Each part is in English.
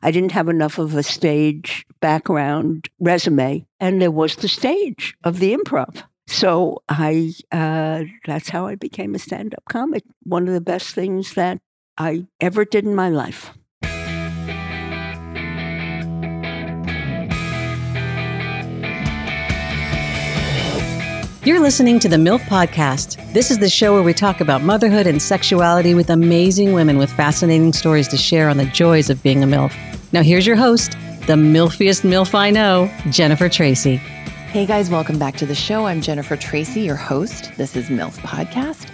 I didn't have enough of a stage background resume, and there was the stage of the improv. So I uh, that's how I became a stand-up comic. One of the best things that I ever did in my life. You're listening to the MILF Podcast. This is the show where we talk about motherhood and sexuality with amazing women with fascinating stories to share on the joys of being a MILF. Now, here's your host, the MILFiest MILF I know, Jennifer Tracy. Hey guys, welcome back to the show. I'm Jennifer Tracy, your host. This is MILF Podcast,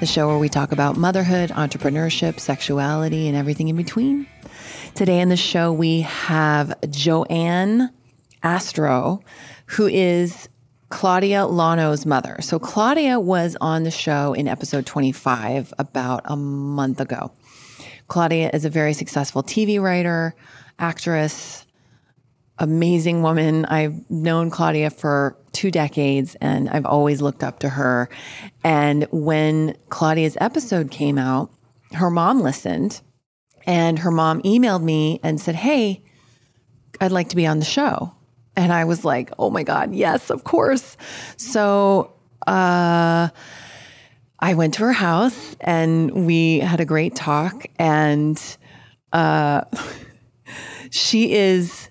the show where we talk about motherhood, entrepreneurship, sexuality, and everything in between. Today in the show, we have Joanne Astrow, who is Claudia Lonow's mother. So, Claudia was on the show in episode 25 about a month ago. Claudia is a very successful TV writer, actress, amazing woman. I've known Claudia for two decades and I've always looked up to her. And when Claudia's episode came out, her mom listened and her mom emailed me and said, Hey, I'd like to be on the show. And I was like, oh my God, yes, of course. So uh, I went to her house and we had a great talk. And uh, she is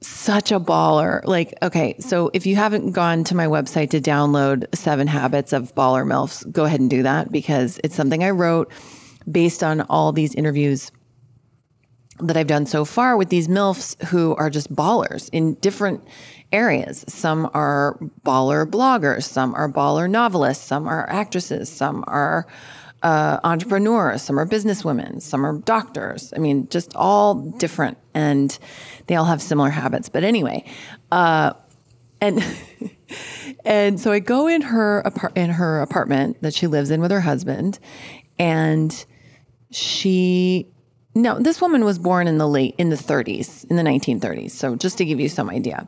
such a baller. Like, okay, so if you haven't gone to my website to download Seven Habits of Baller MILFs, go ahead and do that because it's something I wrote based on all these interviews that I've done so far with these MILFs who are just ballers in different areas. Some are baller bloggers, some are baller novelists, some are actresses, some are uh, entrepreneurs, some are businesswomen, some are doctors. I mean, just all different, and they all have similar habits. But anyway, uh, and and so I go in her apart- in her apartment that she lives in with her husband, and she no, this woman was born in the late in the 30s, in the 1930s. So just to give you some idea.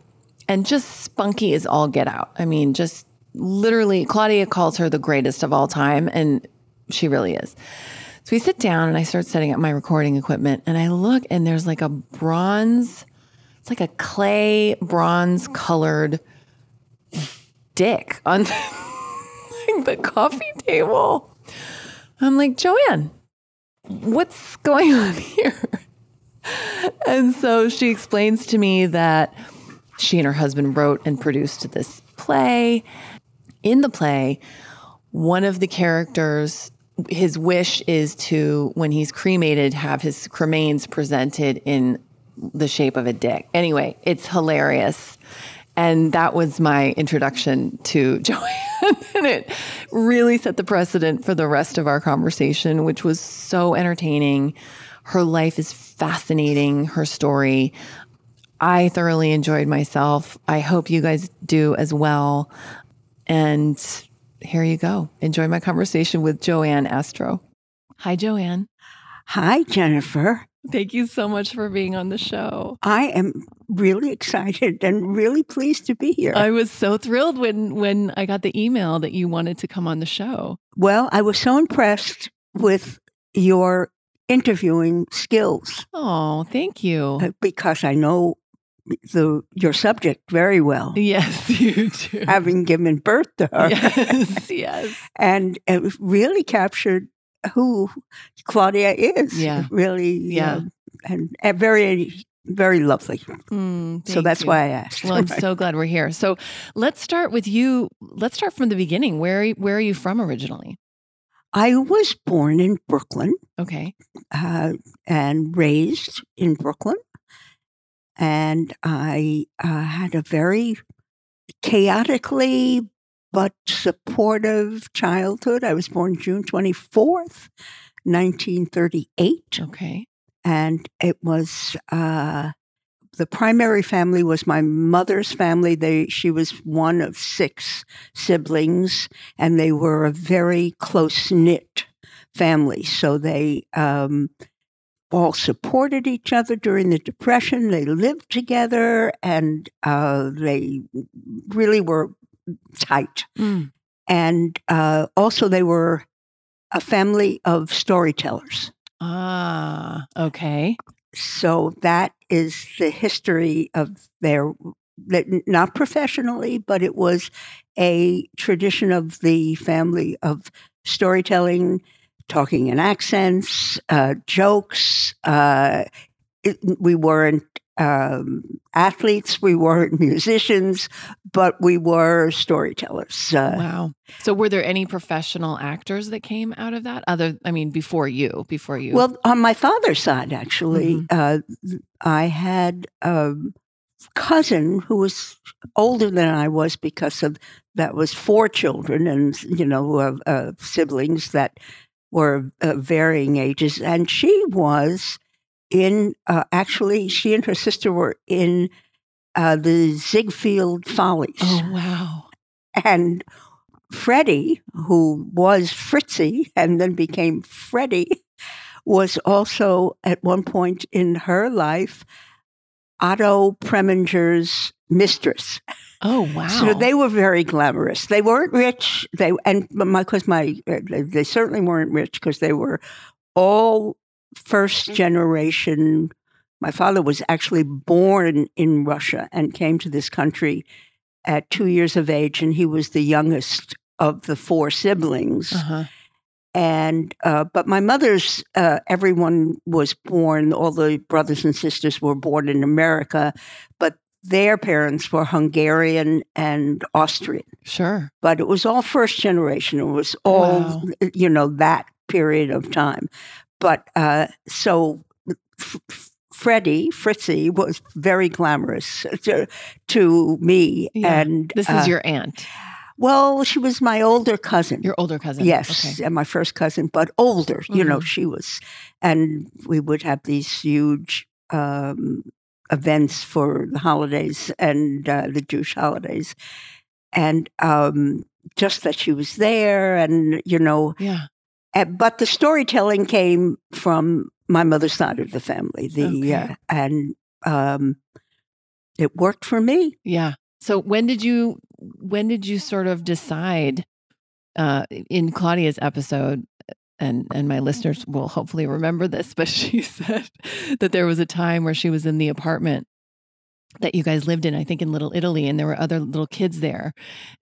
And just spunky as all get out. I mean, just literally Claudia calls her the greatest of all time and she really is. So we sit down and I start setting up my recording equipment and I look and there's like a bronze it's like a clay bronze colored dick on the coffee table. I'm like, "Joanne, what's going on here? and so she explains to me that she and her husband wrote and produced this play. In the play, one of the characters, his wish is to, when he's cremated, have his cremains presented in the shape of a dick. Anyway, it's hilarious. And that was my introduction to Joanne. and it really set the precedent for the rest of our conversation, which was so entertaining. Her life is fascinating, her story. I thoroughly enjoyed myself. I hope you guys do as well. And here you go. Enjoy my conversation with Joanne Astrow. Hi, Joanne. Hi, Jennifer. Thank you so much for being on the show. I am really excited and really pleased to be here. I was so thrilled when when I got the email that you wanted to come on the show. Well, I was so impressed with your interviewing skills. Oh, thank you. Uh, because I know the your subject very well. Yes, you do. Having given birth to her. Yes, yes. and it really captured who Claudia is. Yeah. Really. Yeah. Um, and, and very, very lovely. Mm, so that's you. why I asked. Well, I'm so glad we're here. So let's start with you. Let's start from the beginning. Where where are you from originally? I was born in Brooklyn. Okay. Uh, and raised in Brooklyn. And I uh, had a very chaotically but supportive childhood. I was born June 24th, 1938. Okay. And it was uh, the primary family was my mother's family. They she was one of six siblings, and they were a very close knit family. So they um, all supported each other during the Depression. They lived together, and uh, they really were tight. Mm. And uh, also, they were a family of storytellers. Ah, okay. so that is the history of their that not professionally, but it was a tradition of the family of storytelling, talking in accents, uh, jokes. Uh, it, we weren't um, athletes, we weren't musicians, but we were storytellers. Uh, wow. So, were there any professional actors that came out of that? Other, I mean, before you, before you? Well, on my father's side, actually, mm-hmm. uh, I had a cousin who was older than I was because of that was four children and you know uh, uh siblings that were uh, varying ages, and she was in uh, actually she and her sister were in uh, the Ziegfeld Follies. Oh wow! And Freddie, who was Fritzy and then became Freddie, was also at one point in her life Otto Preminger's mistress. Oh wow! So they were very glamorous. They weren't rich. They and my because my, my they certainly weren't rich because they were all first generation. My father was actually born in Russia and came to this country at two years of age, and he was the youngest of the four siblings. Uh-huh. And uh, but my mother's uh, everyone was born. All the brothers and sisters were born in America, but their parents were Hungarian and Austrian. Sure, but it was all first generation. It was all wow. you know that period of time. But uh, so F- Freddie Fritzy was very glamorous to, to me. Yeah. And this is uh, your aunt. Well, she was my older cousin. Your older cousin. Yes, okay. and my first cousin, but older. Mm-hmm. You know, mm-hmm. she was, and we would have these huge um, events for the holidays and uh, the Jewish holidays, and um, just that she was there, and you know, yeah. Uh, but the storytelling came from my mother's side of the family. The okay. uh, and um, it worked for me. Yeah. So when did you when did you sort of decide uh, in Claudia's episode? And and my listeners will hopefully remember this, but she said that there was a time where she was in the apartment that you guys lived in, I think in Little Italy, and there were other little kids there.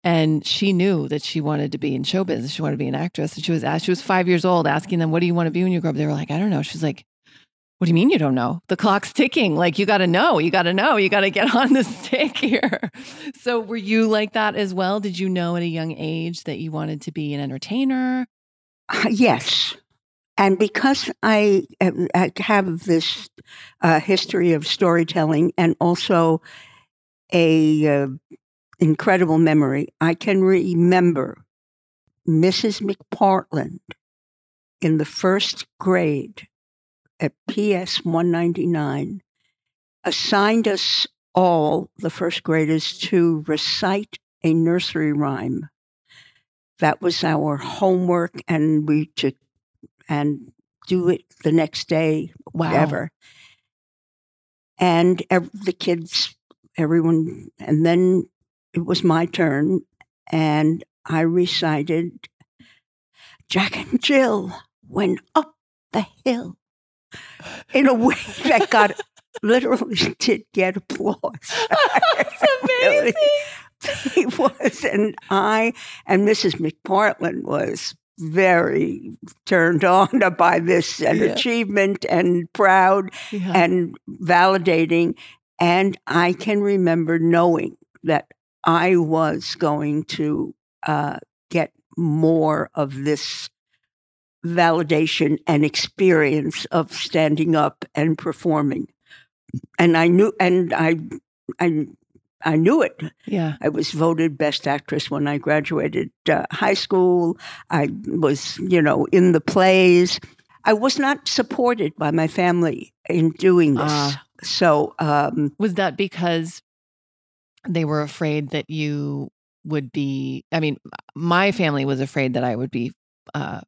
And she knew that she wanted to be in show business. She wanted to be an actress. And she was asked, she was five years old, asking them, What do you want to be when you grow up? They were like, I don't know. She's like, What do you mean you don't know? The clock's ticking. Like, you got to know. You got to know. You got to get on the stick here. So, were you like that as well? Did you know at a young age that you wanted to be an entertainer? Uh, yes. And because I, I have this uh, history of storytelling and also a uh, incredible memory, I can remember Mrs. McPartland in the first grade at PS 199 assigned us all, the first graders, to recite a nursery rhyme. That was our homework, and we took and do it the next day, whatever. Wow. And ev- the kids, everyone, and then it was my turn, and I recited Jack and Jill went up the hill in a way that got literally did get applause. That's amazing. He was, and I and Mrs. McPartland was very turned on by this and yeah. achievement and proud yeah. and validating. And I can remember knowing that I was going to uh, get more of this validation and experience of standing up and performing. And I knew, and I, I I knew it. Yeah. I was voted best actress when I graduated uh, high school. I was, you know, in the plays. I was not supported by my family in doing this. Uh, so, um, was that because they were afraid that you would be? I mean, my family was afraid that I would be uh,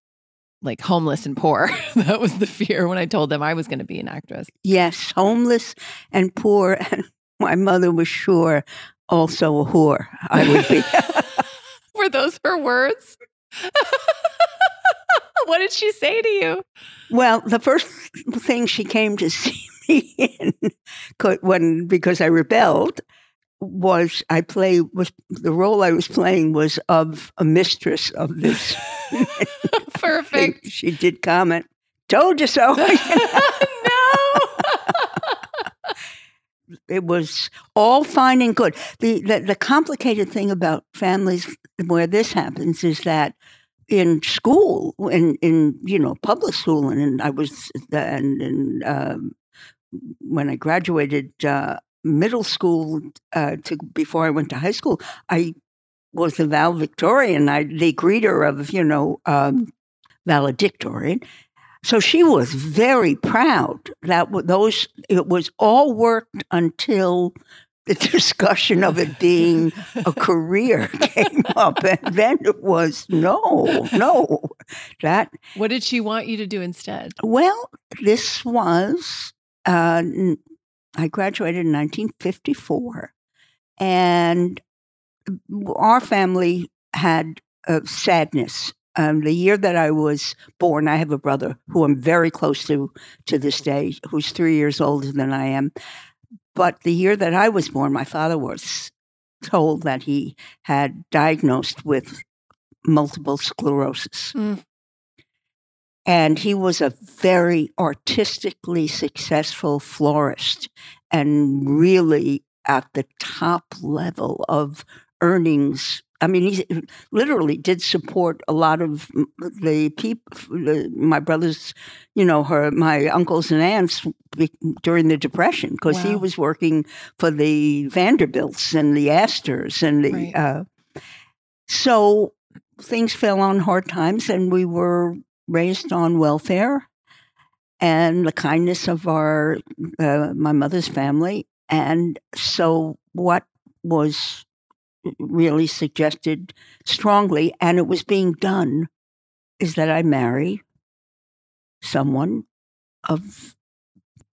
like homeless and poor. that was the fear when I told them I was going to be an actress. Yes, homeless and poor. And my mother was sure also a whore I would be. Were those her words? what did she say to you? Well, the first thing she came to see me in, when because I rebelled, was I play was the role I was playing was of a mistress of this. Perfect. she did comment, "Told you so." no. It was all fine and good. The, the, the complicated thing about families where this happens is that in school, in in you know public school, and, and I was and, and um, when I graduated uh, middle school uh, to before I went to high school, I was the valedictorian. I the greeter of you know um, valedictorian. So she was very proud that those it was all worked until the discussion of it being a career came up, and then it was no, no. That what did she want you to do instead? Well, this was uh, I graduated in 1954, and our family had a sadness. Um, the year that I was born, I have a brother who I'm very close to to this day, who's three years older than I am. But the year that I was born, my father was told that he had diagnosed with multiple sclerosis. Mm. And he was a very artistically successful florist and really at the top level of earnings. I mean, he literally did support a lot of the people, my brothers, you know, her, my uncles and aunts during the Depression, because wow. he was working for the Vanderbilts and the Astors and the. Right. Uh, so things fell on hard times, and we were raised on welfare and the kindness of our uh, my mother's family and so what was really suggested strongly and it was being done is that i marry someone of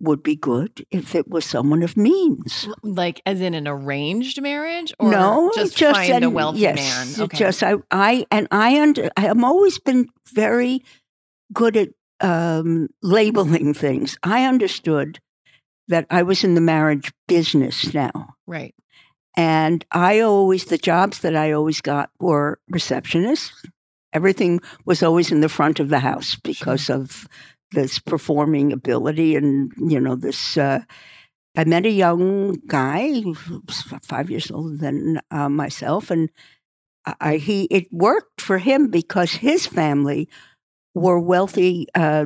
would be good if it was someone of means. Like as in an arranged marriage or no, just, just find an, a wealthy yes, man? Okay. Just I I and I under I have always been very good at um, labeling things. I understood that I was in the marriage business now. Right. And I always, the jobs that I always got were receptionists. Everything was always in the front of the house because of this performing ability and, you know, this. Uh, I met a young guy, five years older than uh, myself, and I, he it worked for him because his family were wealthy uh,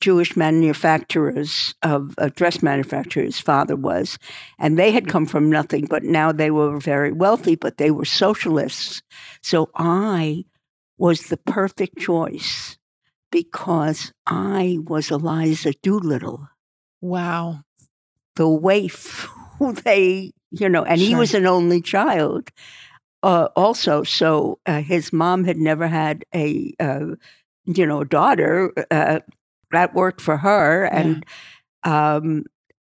Jewish manufacturers of uh, dress manufacturers. Father was, and they had come from nothing, but now they were very wealthy. But they were socialists, so I was the perfect choice because I was Eliza Doolittle. Wow, the waif who they, you know, and sure. he was an only child. Uh, also, so uh, his mom had never had a uh, you know, daughter, uh, that worked for her. And yeah. um,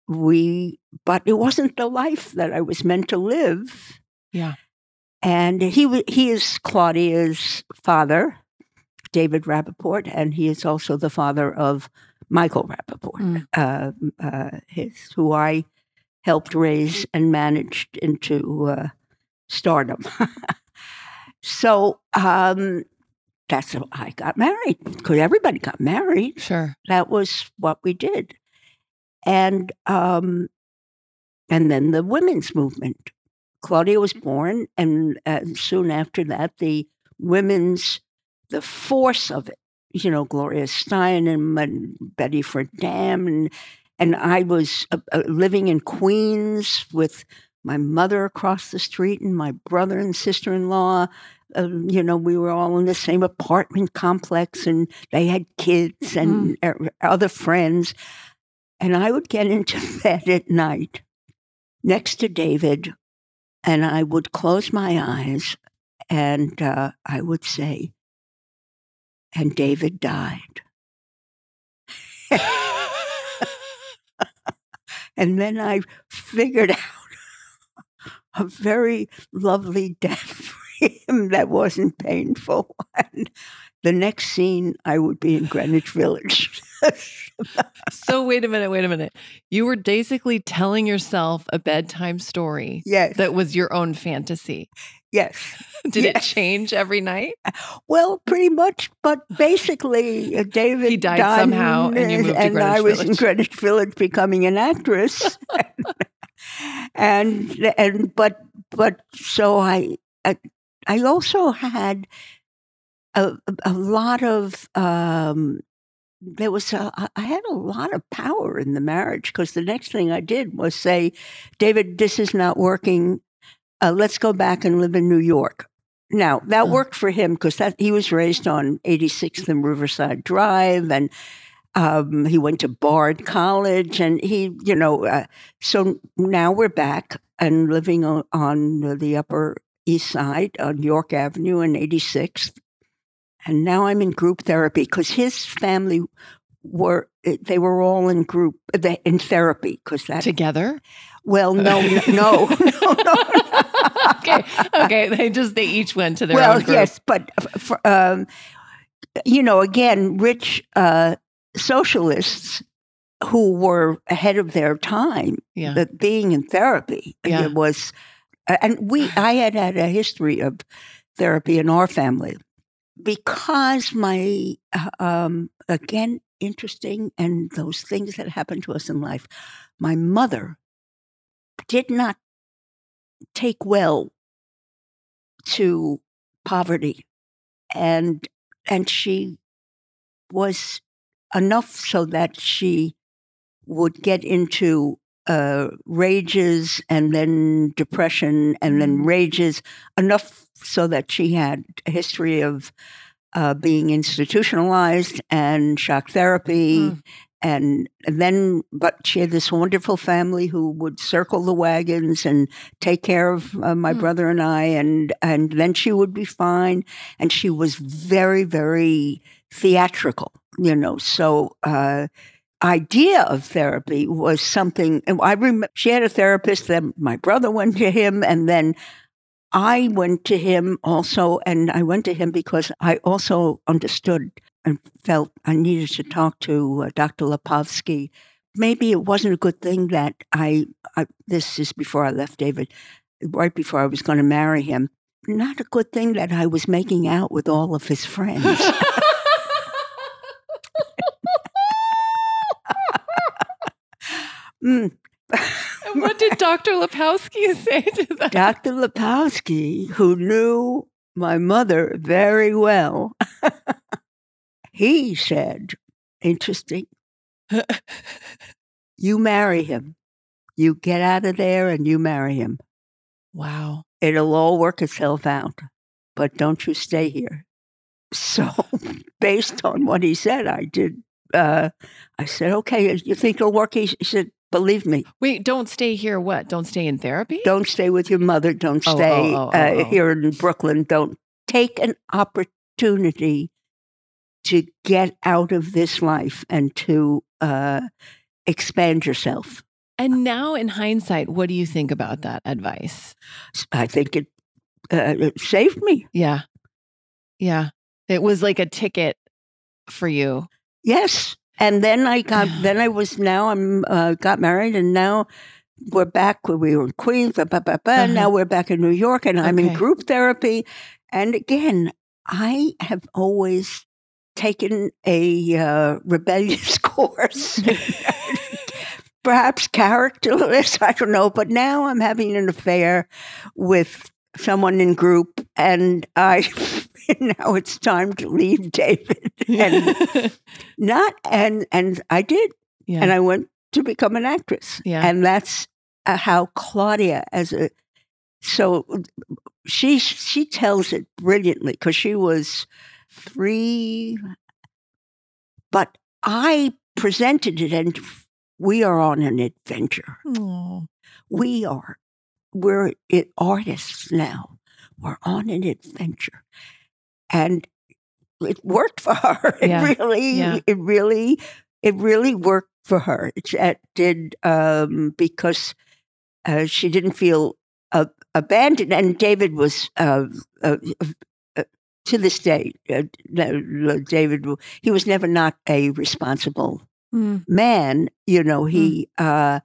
we, but it wasn't the life that I was meant to live. Yeah. And he he is Claudia's father, David Rapaport, and he is also the father of Michael Rapaport, mm. uh, uh, his, who I helped raise and managed into uh, stardom. so um, that's how I got married because everybody got married. Sure, that was what we did, and um, and then the women's movement. Claudia was born, and uh, soon after that, the women's the force of it. You know, Gloria Steinem and Betty Friedan, and and I was uh, uh, living in Queens with my mother across the street and my brother and sister in law uh, you know, we were all in the same apartment complex and they had kids and mm. other friends. And I would get into bed at night next to David and I would close my eyes and uh, I would say, and David died. and then I figured out a very lovely death for him that wasn't painful. And the next scene, I would be in Greenwich Village. so wait a minute, wait a minute. You were basically telling yourself a bedtime story yes. that was your own fantasy. Yes. Did yes. it change every night? Well, pretty much, but basically, uh, David he died, somehow, and you moved to and I was Village. in Greenwich Village becoming an actress, and and but but so I I, I also had a a lot of um, there was a, I had a lot of power in the marriage because the next thing I did was say, David, this is not working. Uh, let's go back and live in New York. Now that Oh. worked for him because that he was raised on 86th and Riverside Drive, and um, he went to Bard College, and he, you know, uh, so now we're back and living on, on the Upper East Side on York Avenue and 86th, and now I'm in group therapy because his family were they were all in group they- in therapy because that Together? well no no no no, no. okay. Okay. They just they each went to their well own group. yes but f- um, you know again rich uh, socialists who were ahead of their time Yeah. that being in therapy Yeah. it was and we i had had a history of therapy in our family because my uh, um, again interesting and those things that happen to us in life my mother did not take well to poverty and and she was enough so that she would get into uh, rages and then depression and then Mm. rages enough so that she had a history of uh, being institutionalized and shock therapy Mm. and then but she had this wonderful family who would circle the wagons and take care of uh, my Mm. brother and I and and then she would be fine and she was very very theatrical you know so uh idea of therapy was something and I remember she had a therapist then my brother went to him and then I went to him also and I went to him because I also understood and felt I needed to talk to uh, Dr. Lepovsky. Maybe it wasn't a good thing that I, I, this is before I left David, right before I was going to marry him. Not a good thing that I was making out with all of his friends. Mm. And what did Dr. Lepowski say to that? Dr. Lepowski, who knew my mother very well, he said, interesting, you marry him. You get out of there and you marry him. Wow. It'll all work itself out, but don't you stay here. So, based on what he said, I did. Uh, I said, okay, you think it'll work? He said, believe me, Wait, don't stay here. What? Don't stay in therapy? don't stay with your mother. Don't Oh, oh, stay oh, oh, uh, oh. here in Brooklyn. Don't take an opportunity to get out of this life and to uh, expand yourself. And now, in hindsight, what do you think about that advice? I think it, uh, it saved me. Yeah. Yeah. It was like a ticket for you. Yes. And then I got, then I was now I'm uh, got married, and now we're back where we were in Queens. Blah, blah, blah, blah. Uh-huh. Now we're back in New York, and I'm Okay. in group therapy. And again, I have always taken a uh, rebellious course. Perhaps characterless, I don't know. But now I'm having an affair with someone in group, and I now it's time to leave David. And not and and I did, yeah. and I went to become an actress. Yeah. and that's uh, how Claudia, as a so she she tells it brilliantly because she was three, but I presented it, and we are on an adventure. Aw. We are we're artists now. We're on an adventure, and it worked for her. It Yeah, really, yeah. it really, it really worked for her. It, it did um, because uh, she didn't feel uh, abandoned. And David was, uh, uh, uh, to this day, uh, David, he was never not a responsible Mm. man. You know, he uh,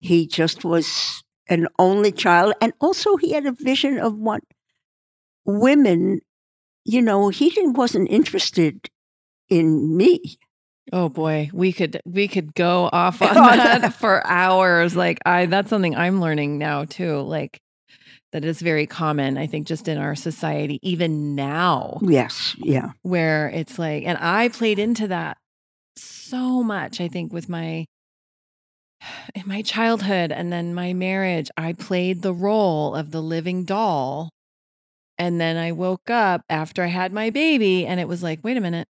he just was an only child, and also he had a vision of what women. You know, he didn't wasn't interested in me. Oh boy, we could we could go off on oh, that for hours. Like I that's something I'm learning now too. Like that is very common, I think, just in our society, even now, Yes, yeah, where it's like, and I played into that so much, I think, with my in my childhood and then my marriage. I played the role of the living doll. And then I woke up after I had my baby and it was like, wait a minute,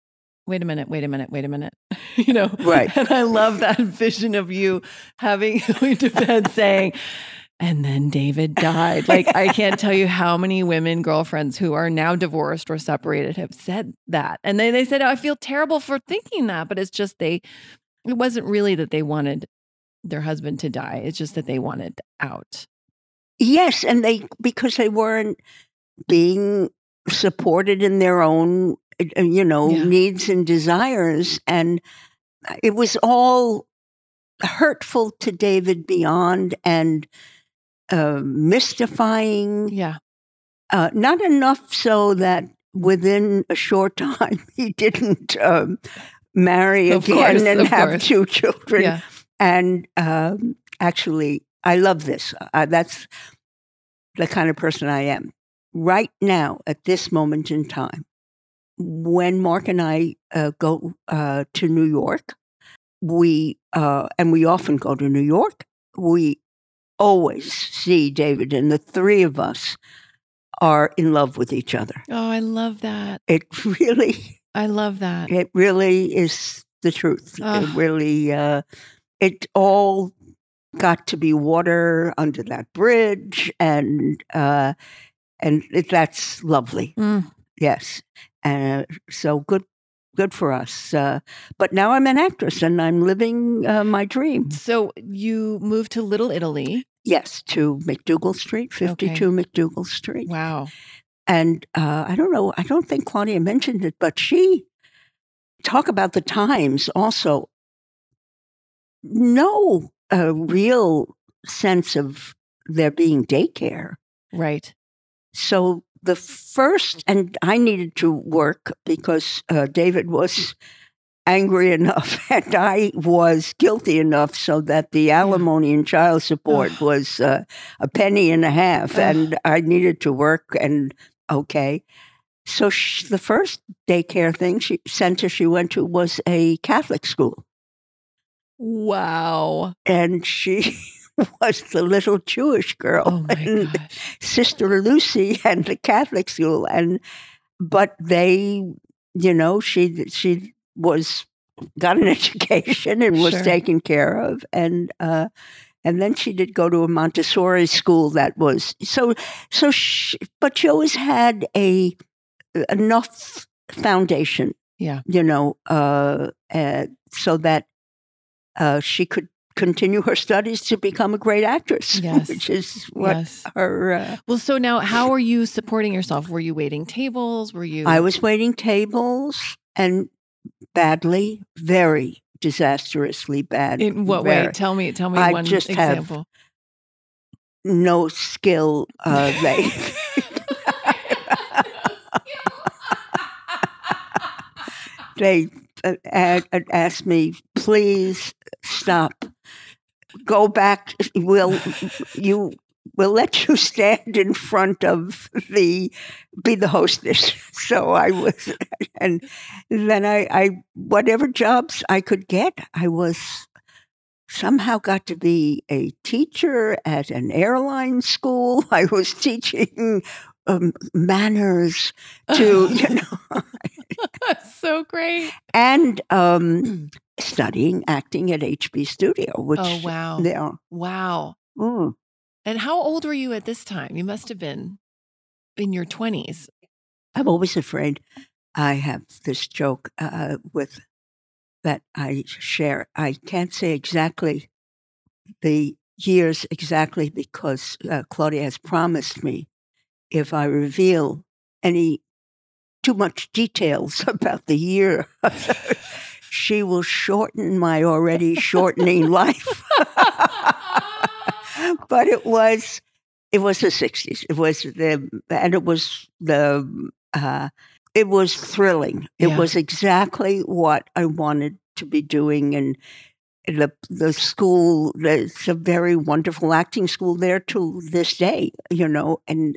wait a minute, wait a minute, wait a minute. you know? Right. And I love that vision of you having going to bed saying, and then David died. Like, I can't tell you how many women, girlfriends who are now divorced or separated have said that. And they, they said, oh, I feel terrible for thinking that, but it's just they, it wasn't really that they wanted their husband to die. It's just that they wanted out. yes, and they because they weren't being supported in their own, uh, you know, Yeah. needs and desires, and it was all hurtful to David beyond and uh, mystifying. Yeah. Uh, not enough so that within a short time he didn't um, marry Of again course, and have course. two children. Yeah. And um, actually, I love this. Uh, that's the kind of person I am. Right now, at this moment in time, when Mark and I uh, go uh, to New York, we, uh, and we often go to New York, we always see David, and the three of us are in love with each other. Oh, I love that. It really, I love that. it really is the truth. It Ah. really, uh, it all got to be water under that bridge, and uh, and it, that's lovely. Mm. Yes, uh, so good, good for us. Uh, but now I'm an actress, and I'm living uh, my dream. So you moved to Little Italy. Yes, to MacDougal Street, fifty-two MacDougal Street, Wow. and uh, I don't know. I don't think Claudia mentioned it, but she talk about the times also. No uh, real sense of there being daycare. Right. So the first, and I needed to work because uh, David was angry enough and I was guilty enough so that the alimony and child support Ugh. was uh, a penny and a half, Ugh. and I needed to work. And okay, so sh the first daycare thing she center she went to was a Catholic school, Wow. and she. Was the little Jewish girl, Oh and gosh. Sister Lucy and the Catholic school, and but they, you know, she she was got an education and was Sure. taken care of, and uh, and then she did go to a Montessori school that was so so. She, but she always had a enough foundation, Yeah. you know, uh, uh, so that uh, she could continue her studies to become a great actress, Yes. which is what yes. her. Uh, Well, so now how are you supporting yourself? Were you waiting tables? Were you I was waiting tables and badly, very disastrously bad. in what way? Tell me tell me I one just have- No skill. Uh, they they uh, asked me, please stop. Go back. We'll you. We'll let you stand in front of the be the hostess. So I was, and then I, I whatever jobs I could get, I was somehow got to be a teacher at an airline school. I was teaching um, manners to you know That's so great. and um, studying acting at HB Studio, which oh wow. yeah. Wow. Mm. And how old were you at this time? You must have been in your 20s. I'm always afraid. I have this joke uh, with that I share. I can't say exactly the years exactly because uh, Claudia has promised me if I reveal any too much details about the year, she will shorten my already shortening life. but it was it was the 60s. It was the and it was the uh, it was thrilling. It Yeah. was exactly what I wanted to be doing and the the school it's a very wonderful acting school there to this day, you know, and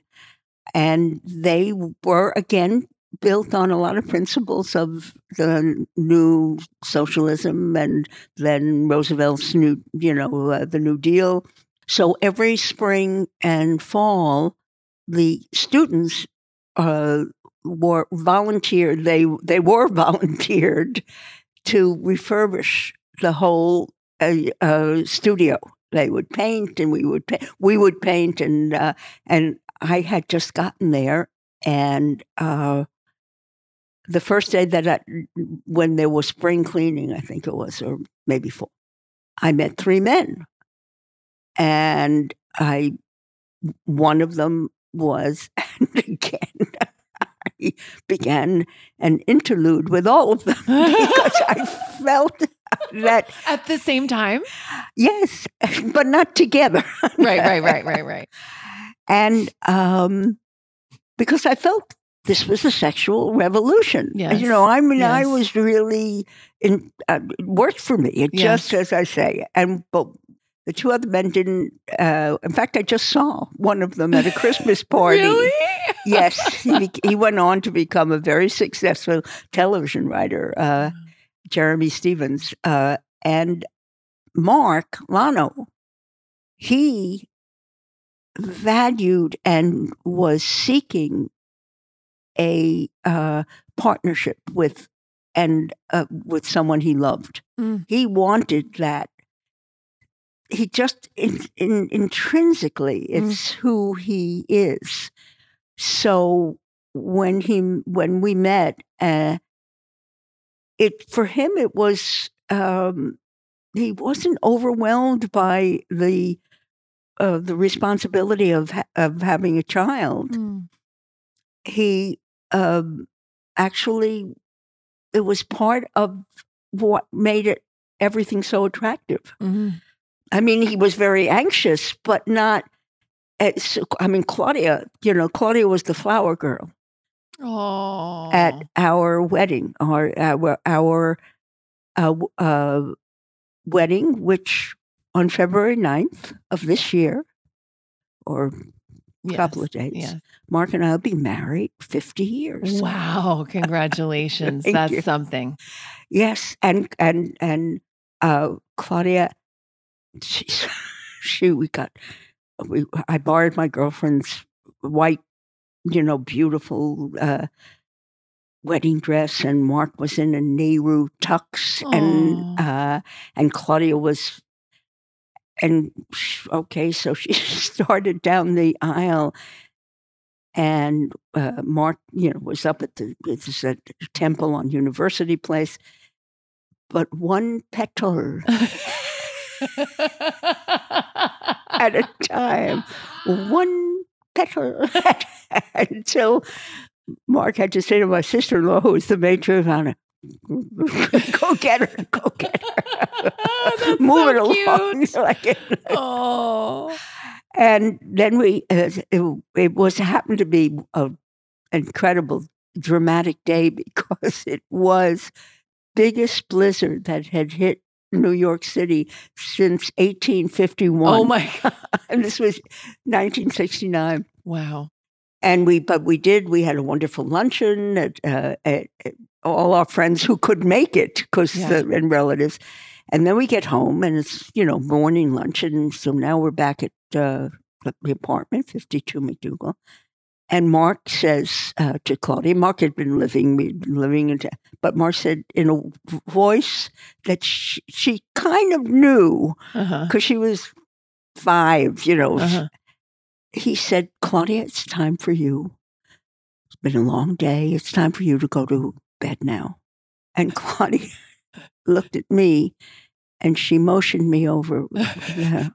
and they were again built on a lot of principles of the new socialism and then Roosevelt's new, you know, uh, the New Deal. So every spring and fall, the students uh, were volunteered. They they were volunteered to refurbish the whole uh, uh, studio. They would paint, and we would pa- we would paint, and uh, and I had just gotten there, and uh, the first day that I, when there was spring cleaning, I think it was, or maybe four, I met three men, and I one of them was, and again, I began an interlude with all of them because I felt that At the same time? yes, but not together. Right, right, right, right, right. And um, because I felt this was a sexual revolution. Yes, You know, I mean, I was really in. Uh, it worked for me. It Yes. just as I say, and but the two other men didn't. Uh, in fact, I just saw one of them at a Christmas party. Really? Yes, he, he went on to become a very successful television writer, uh, Jeremy Stevens. Uh, and Mark Lonow, he valued and was seeking a uh, partnership with and uh, with someone he loved. Mm. He wanted that. He just in, in, intrinsically, Mm. it's who he is. So when he when we met, uh, it for him it was um, he wasn't overwhelmed by the uh, the responsibility of of having a child. Mm. He um, actually it was part of what made it everything so attractive. Mhm. I mean, he was very anxious, but not. As, I mean, Claudia. You know, Claudia was the flower girl Oh. at our wedding, our our our uh, uh, wedding, which on February 9th of this year, or a Yes, couple of days, yes. Mark and I will be married 50 years. Wow, congratulations. That's you. something. Yes, and and and uh, Claudia, she, she we got we I borrowed my girlfriend's white, you know, beautiful uh, wedding dress, and Mark was in a Nehru tux, and uh, and Claudia was. And okay, so she started down the aisle, and uh, Mark, you know, was up at the it's a temple on University Place, but one petal at a time, one petal until Mark had to say to my sister-in-law, who was the maid of honor, "Go get her, go get her, That's move so it along." Like, oh. and then we, uh, it, it was happened to be an incredible, dramatic day because it was biggest blizzard that had hit New York City since 1851. Oh my God. and this was 1969. Wow. And we, but we did. We had a wonderful luncheon at, uh, at, at all our friends who could make it, because Yeah. and relatives. And then we get home, and it's you know morning luncheon. So now we're back at uh, the apartment, 52 MacDougal. And Mark says uh, to Claudia, Mark had been living, we'd been living in, but Mark said in a voice that she, she kind of knew Uh-huh. because she was five, you know. Uh-huh. He said, Claudia, it's time for you. It's been a long day. It's time for you to go to bed now. And Claudia looked at me and she motioned me over. Yeah.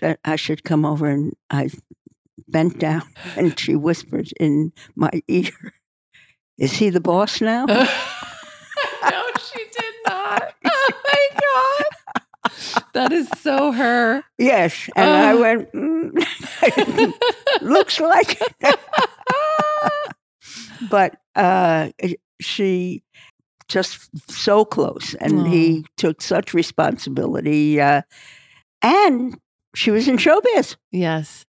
that I should come over, and I bent down, and she whispered in my ear, "Is he the boss now?" no, she did not. Oh my god, that is so her. yes, and I Oh. went. Mm, looks like but uh, she just so close and he took such responsibility uh, and she was in showbiz Yes.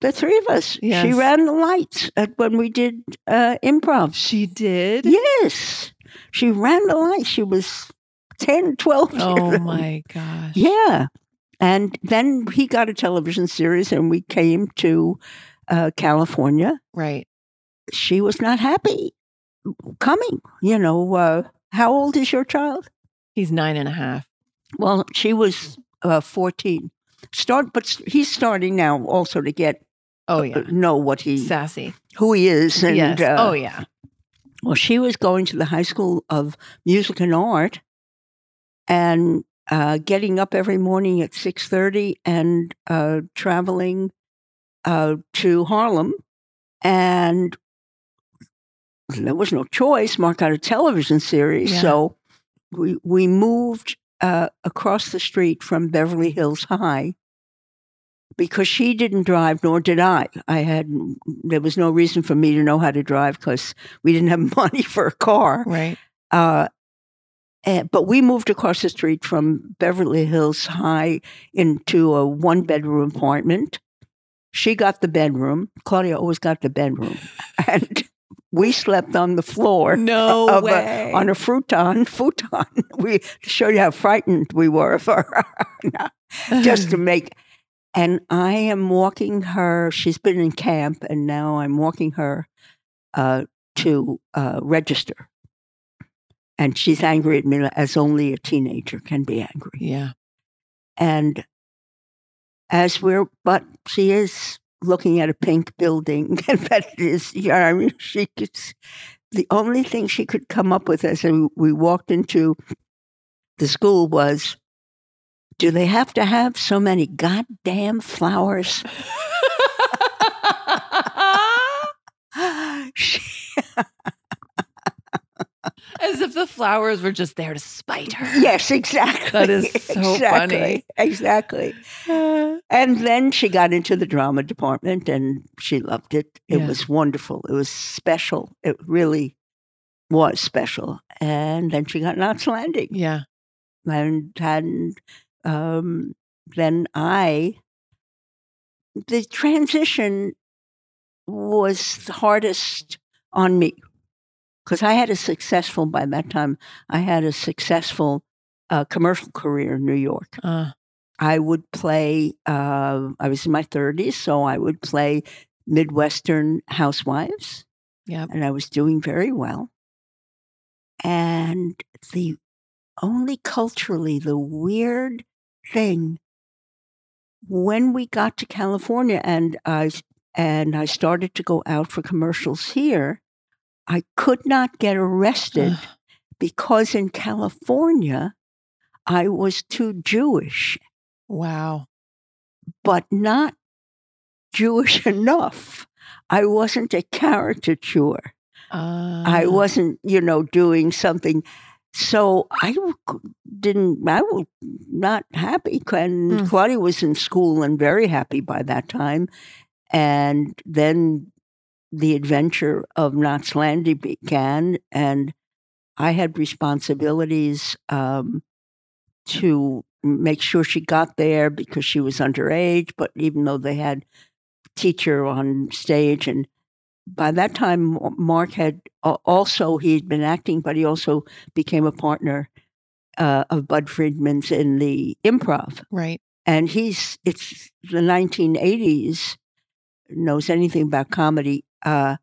the three of us she ran the lights at when we did uh, improv She did? yes she ran the lights she was 10 12 Oh my gosh. yeah and then he got a television series and we came to uh, california Right. she was not happy coming. You know, uh, how old is your child? He's nine and a half. Well, she was uh, 14. Start, but he's starting now also to get Oh uh, yeah. know what he Sassy. who he is. And yes. uh, oh yeah. well, she was going to the High School of Music and Art, and uh, getting up every morning at six thirty and uh, traveling uh, to Harlem, and there was no choice. Mark got a television series, Yeah. so we we moved uh, across the street from Beverly Hills High. Because she didn't drive, nor did I. I had there was no reason for me to know how to drive because we didn't have money for a car. Right. Uh, and, but we moved across the street from Beverly Hills High into a one bedroom apartment. She got the bedroom. Claudia always got the bedroom. And we slept on the floor No of a- way. on a futon. Futon. We to show you how frightened we were of her. Just to make. And I am walking her. She's been in camp, and now I'm walking her uh, to uh, register. And she's angry at me as only a teenager can be angry. yeah. And as we're, but she is looking at a pink building, and that is, yeah, I mean, she could, the only thing she could come up with as we we walked into the school was, do they have to have so many goddamn flowers? She, As if the flowers were just there to spite her. yes, exactly. That is so exactly, funny. Exactly. And then she got into the drama department and she loved it. It Yeah. was wonderful. It was special. It really was special. And then she got Knots Landing. Yeah. And and um, then I, the transition was the hardest on me because I had a successful, by that time, I had a successful uh, commercial career in New York. Uh, I would play, uh, I was in my 30s, so I would play Midwestern housewives, yep. and I was doing very well. And the only culturally, the weird thing, when we got to California and I, and I started to go out for commercials here, I could not get arrested because in California, I was too Jewish wow. but not Jewish enough. I wasn't a caricature. Uh, I wasn't, you know, doing something. So I didn't, I was not happy. And Mm. Claudia was in school and very happy by that time. And then the adventure of Knots Landing began, and I had responsibilities um, to make sure she got there because she was underage. But even though they had teacher on stage, and by that time, Mark had also he had been acting, but he also became a partner uh, of Budd Friedman's in the improv Right. and he's it's the 1980s knows anything about comedy uh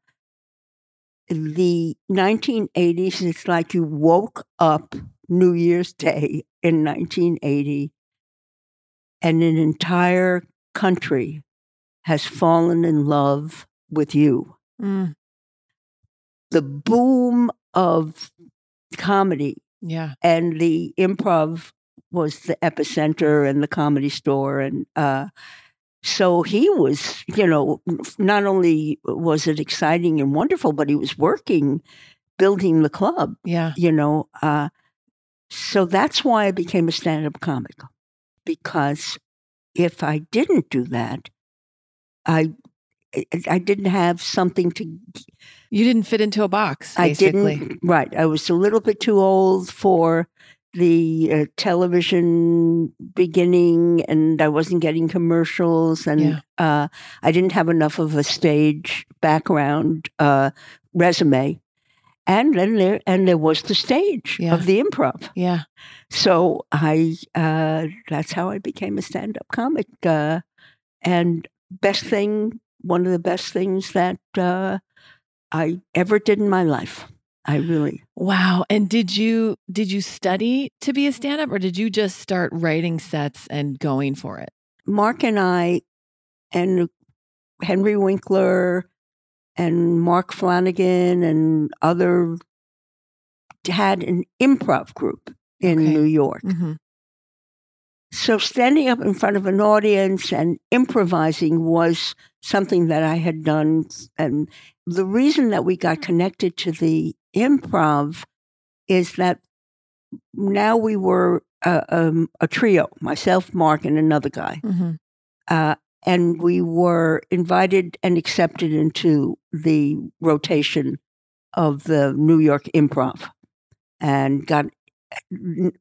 the 1980s it's like you woke up new year's day in 1980 and an entire country has fallen in love with you Mm, the boom of comedy yeah. and the improv was the epicenter and the comedy store and uh, so he was you know not only was it exciting and wonderful but he was working building the club Yeah. you know uh, so that's why i became a stand-up comic because if i didn't do that i I- I didn't have something to You didn't fit into a box, I didn't. Right. I was a little bit too old for the uh, television beginning, and I wasn't getting commercials, and Yeah. uh, I didn't have enough of a stage background uh, resume. And then there, and there was the stage Yeah. of the improv. Yeah. So I, uh, that's how I became a stand-up comic. Uh, and best thing, one of the best things that uh, I ever did in my life. I really, Wow. And did you did you study to be a stand-up or did you just start writing sets and going for it? Mark and I, and Henry Winkler, and Mark Flanagan, and other had an improv group in Okay. New York. Mhm. So standing up in front of an audience and improvising was something that I had done. And the reason that we got connected to the improv is that now we were a, um, a trio myself, Mark, and another guy. Mhm. Uh, and we were invited and accepted into the rotation of the New York Improv and got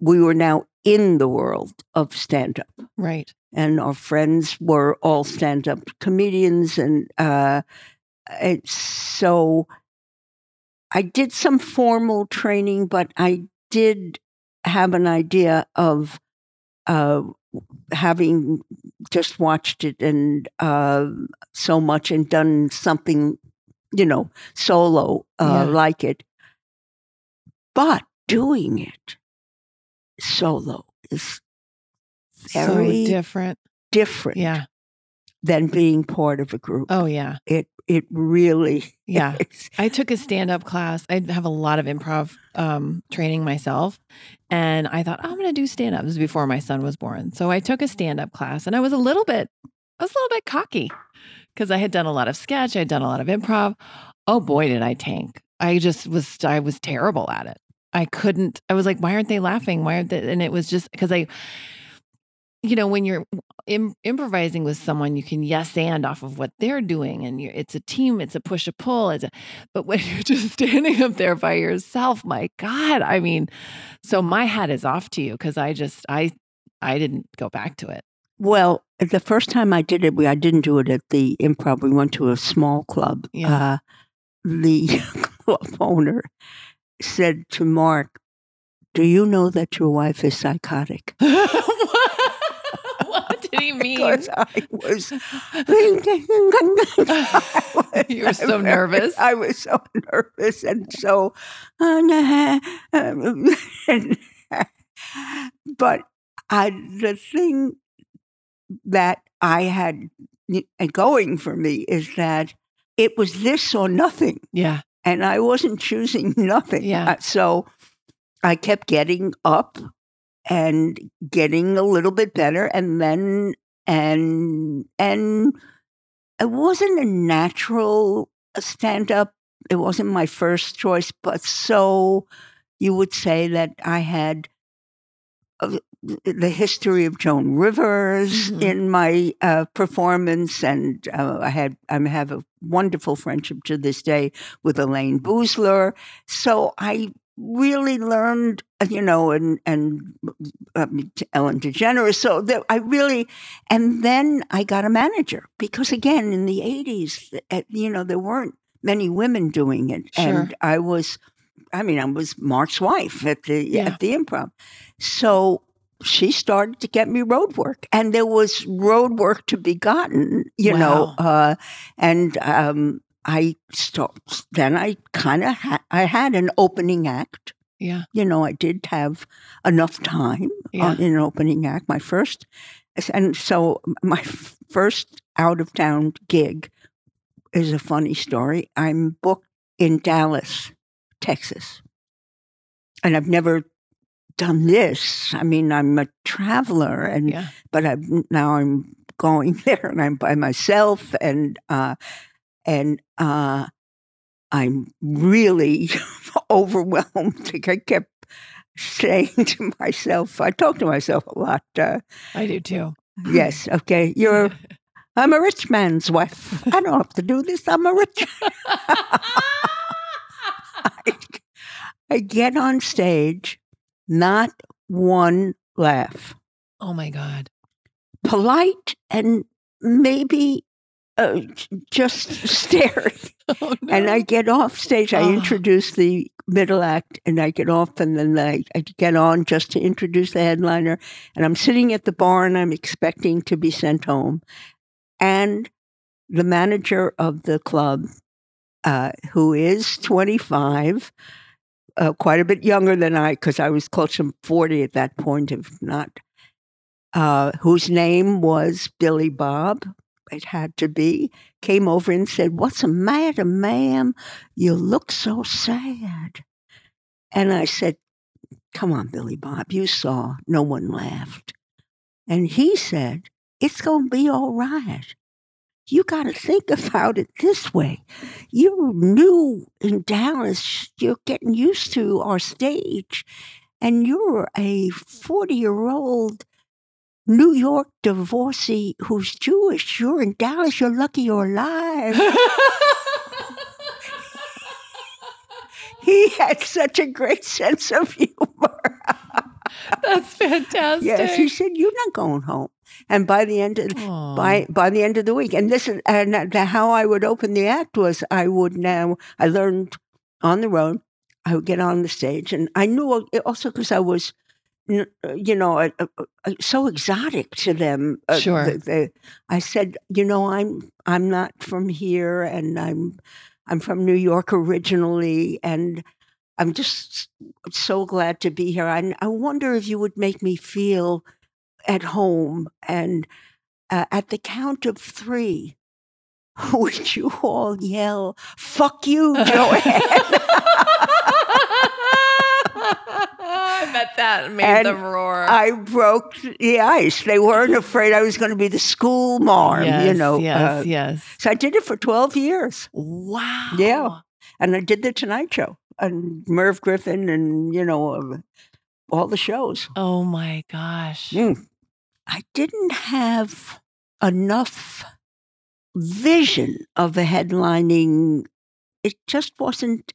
we were now in the world of stand up Right. And our friends were all stand up comedians and uh it's so I did some formal training but I did have an idea of uh having just watched it and uh so much and done something you know solo uh Yeah. like it but doing it solo is very so different. different Yeah. than being part of a group. Oh yeah. It it really Yeah. is. I took a stand up class. I have a lot of improv um, training myself. And I thought, I'm going to do stand up. This before my son was born. So I took a stand up class and I was a little bit, I was a little bit cocky because I had done a lot of sketch. I had done a lot of improv. Oh boy, did I tank. I just was, I was terrible at it. I couldn't, I was like, why aren't they laughing? Why aren't they? And it was just because I, you know, when you're Im- improvising with someone, you can yes and off of what they're doing, and it's a team, it's a push a pull, it's a. But when you're just standing up there by yourself, my God, I mean, so my hat is off to you because I just I I didn't go back to it. Well, the first time I did it, we I didn't do it at the improv. We went to a small club. Yeah. Uh, the club owner said to Mark, "Do you know that your wife is psychotic?" what did he mean? Because I was, You were so nervous. I was so nervous and so, but I the thing that I had going for me is that it was this or nothing, Yeah, and I wasn't choosing nothing. Yeah. Uh, so I kept getting up and getting a little bit better, and then and and it wasn't a natural stand up. It wasn't my first choice, but so you would say that I had uh, the history of Joan Rivers Mhm. in my uh, performance, and uh, I had I have a wonderful friendship to this day with Elayne Boosler. So I really learned, uh, you know, and and um, Ellen DeGeneres. So that I really, and then I got a manager because again in the eighties, you know, there weren't many women doing it, Sure. and I was, I mean, I was Mark's wife at the Yeah. at the Improv, so. She started to get me road work, and there was road work to be gotten, you know. Uh, and um, I stopped. Then I kind of had I had an opening act, yeah, you know, I did have enough time Yeah. on, in an opening act. My first, and so my first out of town gig is a funny story. I'm booked in Dallas, Texas, and I've never done this. I mean, I'm a traveler, and Yeah. but I'm now I'm going there, and I'm by myself, and uh, and uh, I'm really overwhelmed. Like I kept saying to myself, I talk to myself a lot. Uh, I do too. yes, okay, you're. I'm a rich man's wife. I don't have to do this. I'm a rich. I, I get on stage, not one laugh. oh my God. Polite and maybe uh, just stared. Oh, no. And I get off stage. I Oh. introduce the middle act, and I get off, and then I, I get on just to introduce the headliner. And I'm sitting at the bar, and I'm expecting to be sent home. And the manager of the club, uh, who is 25, uh, quite a bit younger than I, because I was close to 40 at that point, if not, uh, whose name was Billy Bob. It had to be came over and said, What's the matter, ma'am? You look so sad. And I said, Come on, Billy Bob, you saw no one laughed. And he said, It's going to be all right. You got to think about it this way. You're new in Dallas, you're getting used to our stage, and you're a 40 year old New York divorcee who's Jewish. You're in Dallas, you're lucky you're alive. he had such a great sense of humor. That's fantastic. yes, he said, "You're not going home." And by the end of by by the end of the week, and this is and how I would open the act was I would now I learned on the road. I would get on the stage, and I knew also because I was, you know, uh, uh, uh, so exotic to them. uh, Sure. the- the- I said, you know, I'm I'm not from here, and I'm I'm from New York originally, and I'm just so glad to be here. I, I wonder if you would make me feel at home. And uh, at the count of three, would you all yell, fuck you, Joanne? I bet that made And them roar. I broke the ice. They weren't afraid I was going to be the school marm, yes, you know. Yes, uh, yes. so I did it for 12 years. Wow. Yeah. And I did the Tonight Show and Merv Griffin and, you know, uh, all the shows. Oh my gosh. Mm. I didn't have enough vision of a headlining. It just wasn't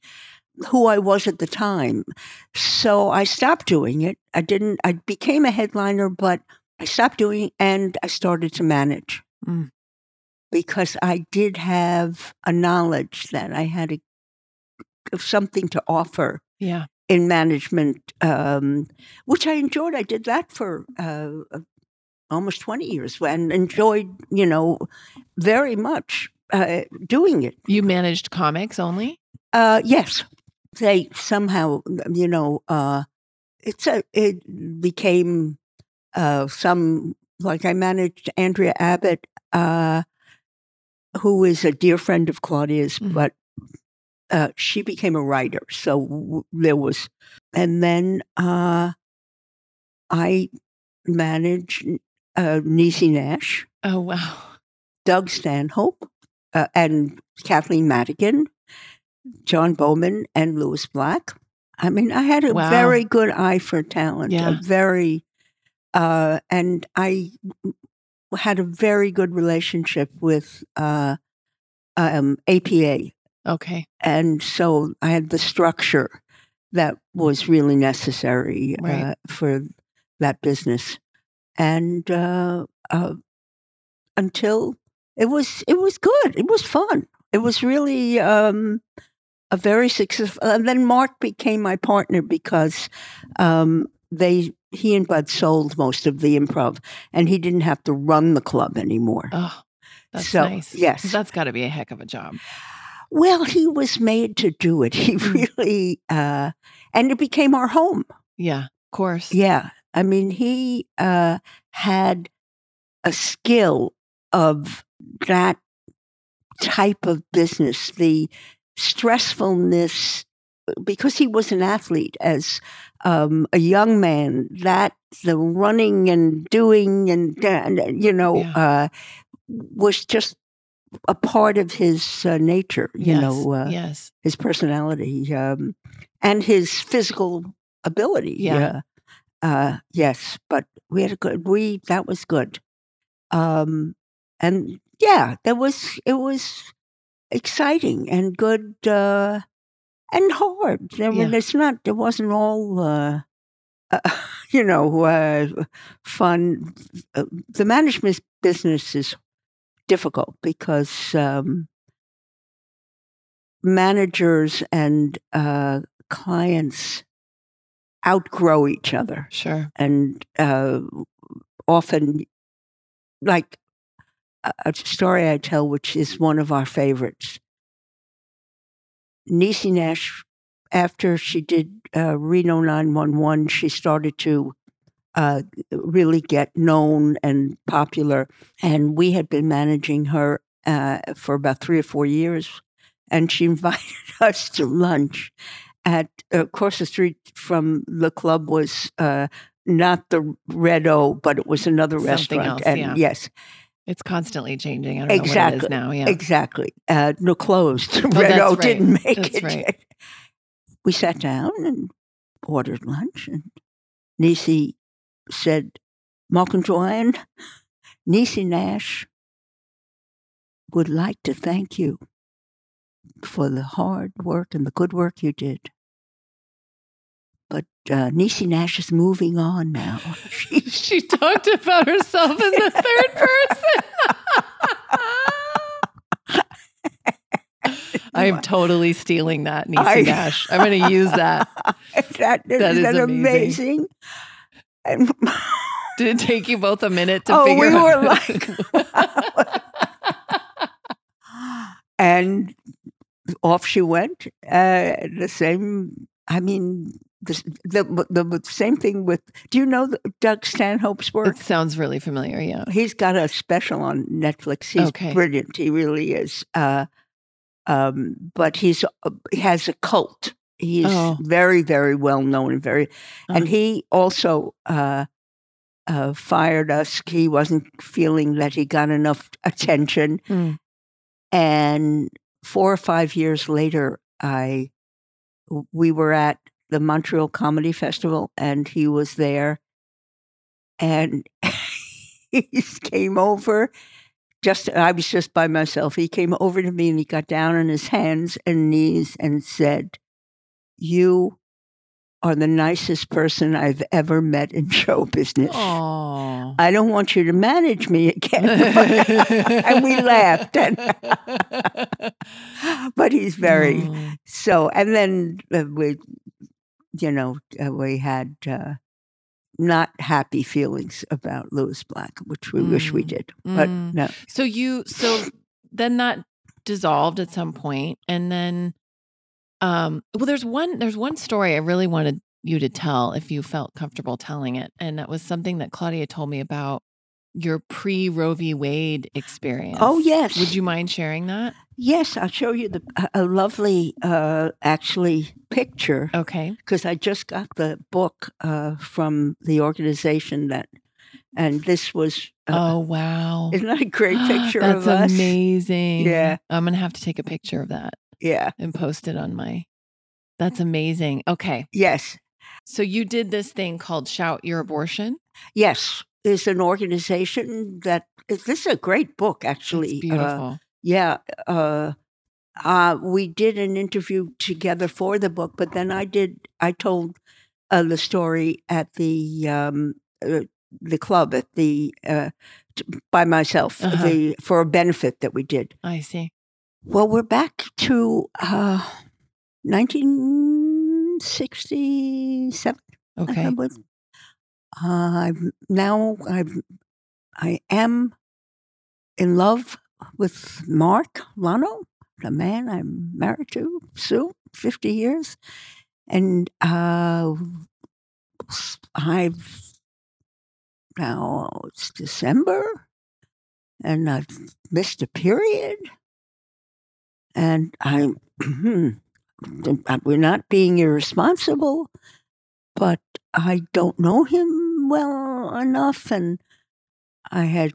who I was at the time. So I stopped doing it. I didn't, I became a headliner, but I stopped doing it and I started to manage Mm. because I did have a knowledge that I had a, of something to offer Yeah. in management, um, which I enjoyed. I did that for uh, uh, almost 20 years and enjoyed, you know, very much uh, doing it. You managed comics only? Uh, yes, they somehow, you know, uh, it's a, it became uh, some, like I managed Andrea Abbott, uh, who is a dear friend of Claudia's, Mhm. but uh, she became a writer. So w- there was, and then uh, I managed uh, Niecy Nash, Oh wow. Doug Stanhope, uh, and Kathleen Madigan, John Bowman, and Lewis Black. I mean, I had a Wow. very good eye for talent. Yeah. A very, uh, and I had a very good relationship with uh, um, APA, Okay. and so I had the structure that was really necessary Right. uh, for that business, and uh, uh, until it was it was good, it was fun. It was really um, a very successful. And then Mark became my partner because um, they he and Budd sold most of the improv, and he didn't have to run the club anymore. Oh, that's So, nice. yes. That's got to be a heck of a job. Well, he was made to do it. He really, uh, and it became our home. Yeah. Of course. Yeah. I mean, he uh, had a skill of that type of business, the stressfulness, because he was an athlete, as um, a young man, that the running and doing and, and you know Yeah. uh, was just a part of his uh, nature. You yes. know, uh, yes. his personality um, and his physical ability. Yeah. Uh, uh, yes, but we had a good. We that was good. Um, and yeah, there was it was exciting and good uh, and hard. There Yeah. it's not. It wasn't all. Uh, uh, you know, uh, fun. Uh, the management business is difficult because um, managers and uh, clients outgrow each other, Sure. and uh, often, like a, story I tell, which is one of our favorites. Niecy Nash, after she did uh, Reno 911, she started to uh, really get known and popular. And we had been managing her uh, for about three or four years. And she invited us to lunch at across the street from the club was uh, not the Red O, but it was another Something restaurant. else, and yeah. yes, It's constantly changing. I don't know what it Exactly. now. Yeah. Exactly. Uh, no, closed. Oh, O right. didn't make That's it. right. We sat down and ordered lunch, and Niecy said, Mark and Joanne, Niecy Nash would like to thank you for the hard work and the good work you did. But uh, Niecy Nash is moving on now. She she talked about herself in the third person. I am totally stealing that, Niecy I- Nash. I'm going to use that. that, That is that amazing. amazing? Did it take you both a minute to Oh, figure we out? were like- and off she went. Uh, the same. I mean, the, the the same thing with. Do you know Doug Stanhope's work? it sounds really familiar. Yeah. He's got a special on Netflix. He's Okay. brilliant. He really is. Uh, um, but he's uh, he has a cult. He's Oh. very, very well known and very, and Uh. he also uh, uh, fired us. He wasn't feeling that he got enough attention, Mm. and four or five years later, I we were at the Montreal Comedy Festival, and he was there, and he came over. Just I was just by myself. He came over to me and he got down on his hands and knees and said, "You are the nicest person I've ever met in show business. Aw. I don't want you to manage me again." and we laughed. And but he's very Oh. so. And then uh, we, you know, uh, we had uh, not happy feelings about Lewis Black, which we wish we Mm. did, but Mm. no. So you so then that dissolved at some point and then um well there's one there's one story I really wanted you to tell if you felt comfortable telling it and that was something that Claudia told me about your pre Roe v Wade experience. Oh yes, Would you mind sharing that? Yes, I'll show you the a- lovely, uh, actually, picture Okay. because I just got the book uh, from the organization that, and this was. Uh, oh wow. Isn't that a great picture That's of us? amazing. Yeah. I'm gonna have to take a picture of that Yeah. and post it on my that's amazing. Okay. Yes. So you did this thing called Shout Your Abortion. Yes. Is an organization that this is a great book actually. It's Uh, beautiful. yeah. Uh, uh, we did an interview together for the book, but then I did. I told uh, the story at the um, uh, the club at the uh, t- by myself Uh-huh. the for a benefit that we did. I see. Well, we're back to uh, 1967. I Okay. Uh, I've now I've I am in love with Mark Lonow, the man I'm married to, Sue, 50 years. And uh, I've now it's December and I've missed a period. And I'm we're not being irresponsible, but I don't know him well enough. And I had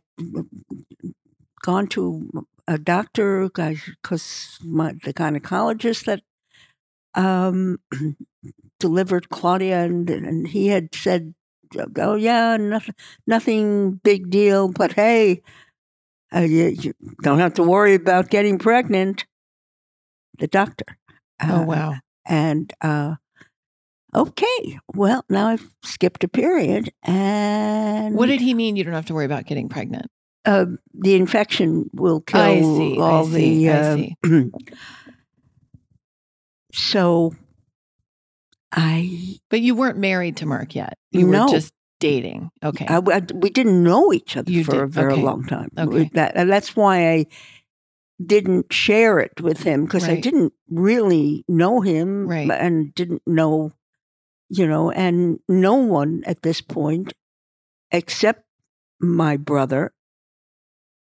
gone to a doctor because the gynecologist that um, delivered Claudia, and, and he had said, "Oh yeah, nothing, nothing big deal, but hey, uh, you, you, don't have to worry about getting pregnant." The doctor. Oh wow! and uh, okay, well now I've skipped a period, and what did he mean? You don't have to worry about getting pregnant. Uh, the infection will kill see, all I see, the. I Uh, see. so, I, But you weren't married to Mark yet. You No. were just dating. Okay. I, I- we didn't know each other You for did- a very okay. long time. Okay. That, and that's why I didn't share it with him because I didn't really know him Right. and didn't know, you know, and no one at this point except my brother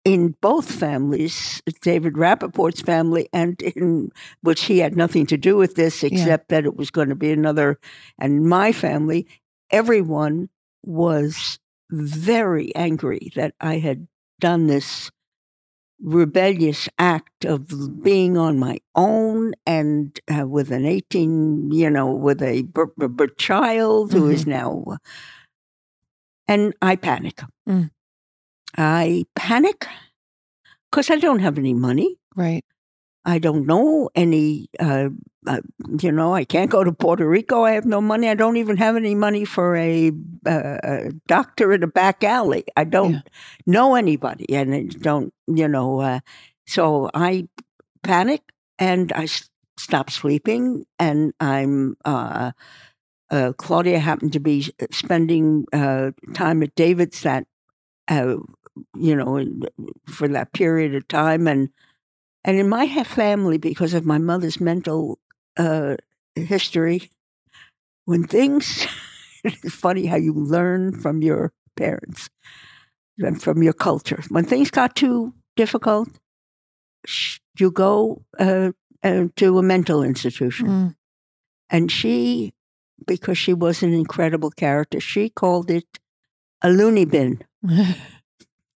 in both families, David Rapaport's family and in which he had nothing to do with this except that it was going to be another and my family, everyone was very angry that I had done this rebellious act of being on my own and uh, with an 18, you know, with a b- b- b- child who is now. And I panic. Mm. I panic because I don't have any money. right. I don't know any, uh, uh, you know, I can't go to Puerto Rico. I have no money. I don't even have any money for a, uh, a doctor in a back alley. I don't Yeah. know anybody and I don't, you know, uh, so I panic and I s- stop sleeping and I'm, uh, uh, Claudia happened to be spending uh, time at David's that, uh, you know, for that period of time. And and in my family, because of my mother's mental uh, history, when things, it's funny how you learn from your parents and from your culture. When things got too difficult, you go uh, uh, to a mental institution. Mm. And she, because she was an incredible character, she called it a loony bin.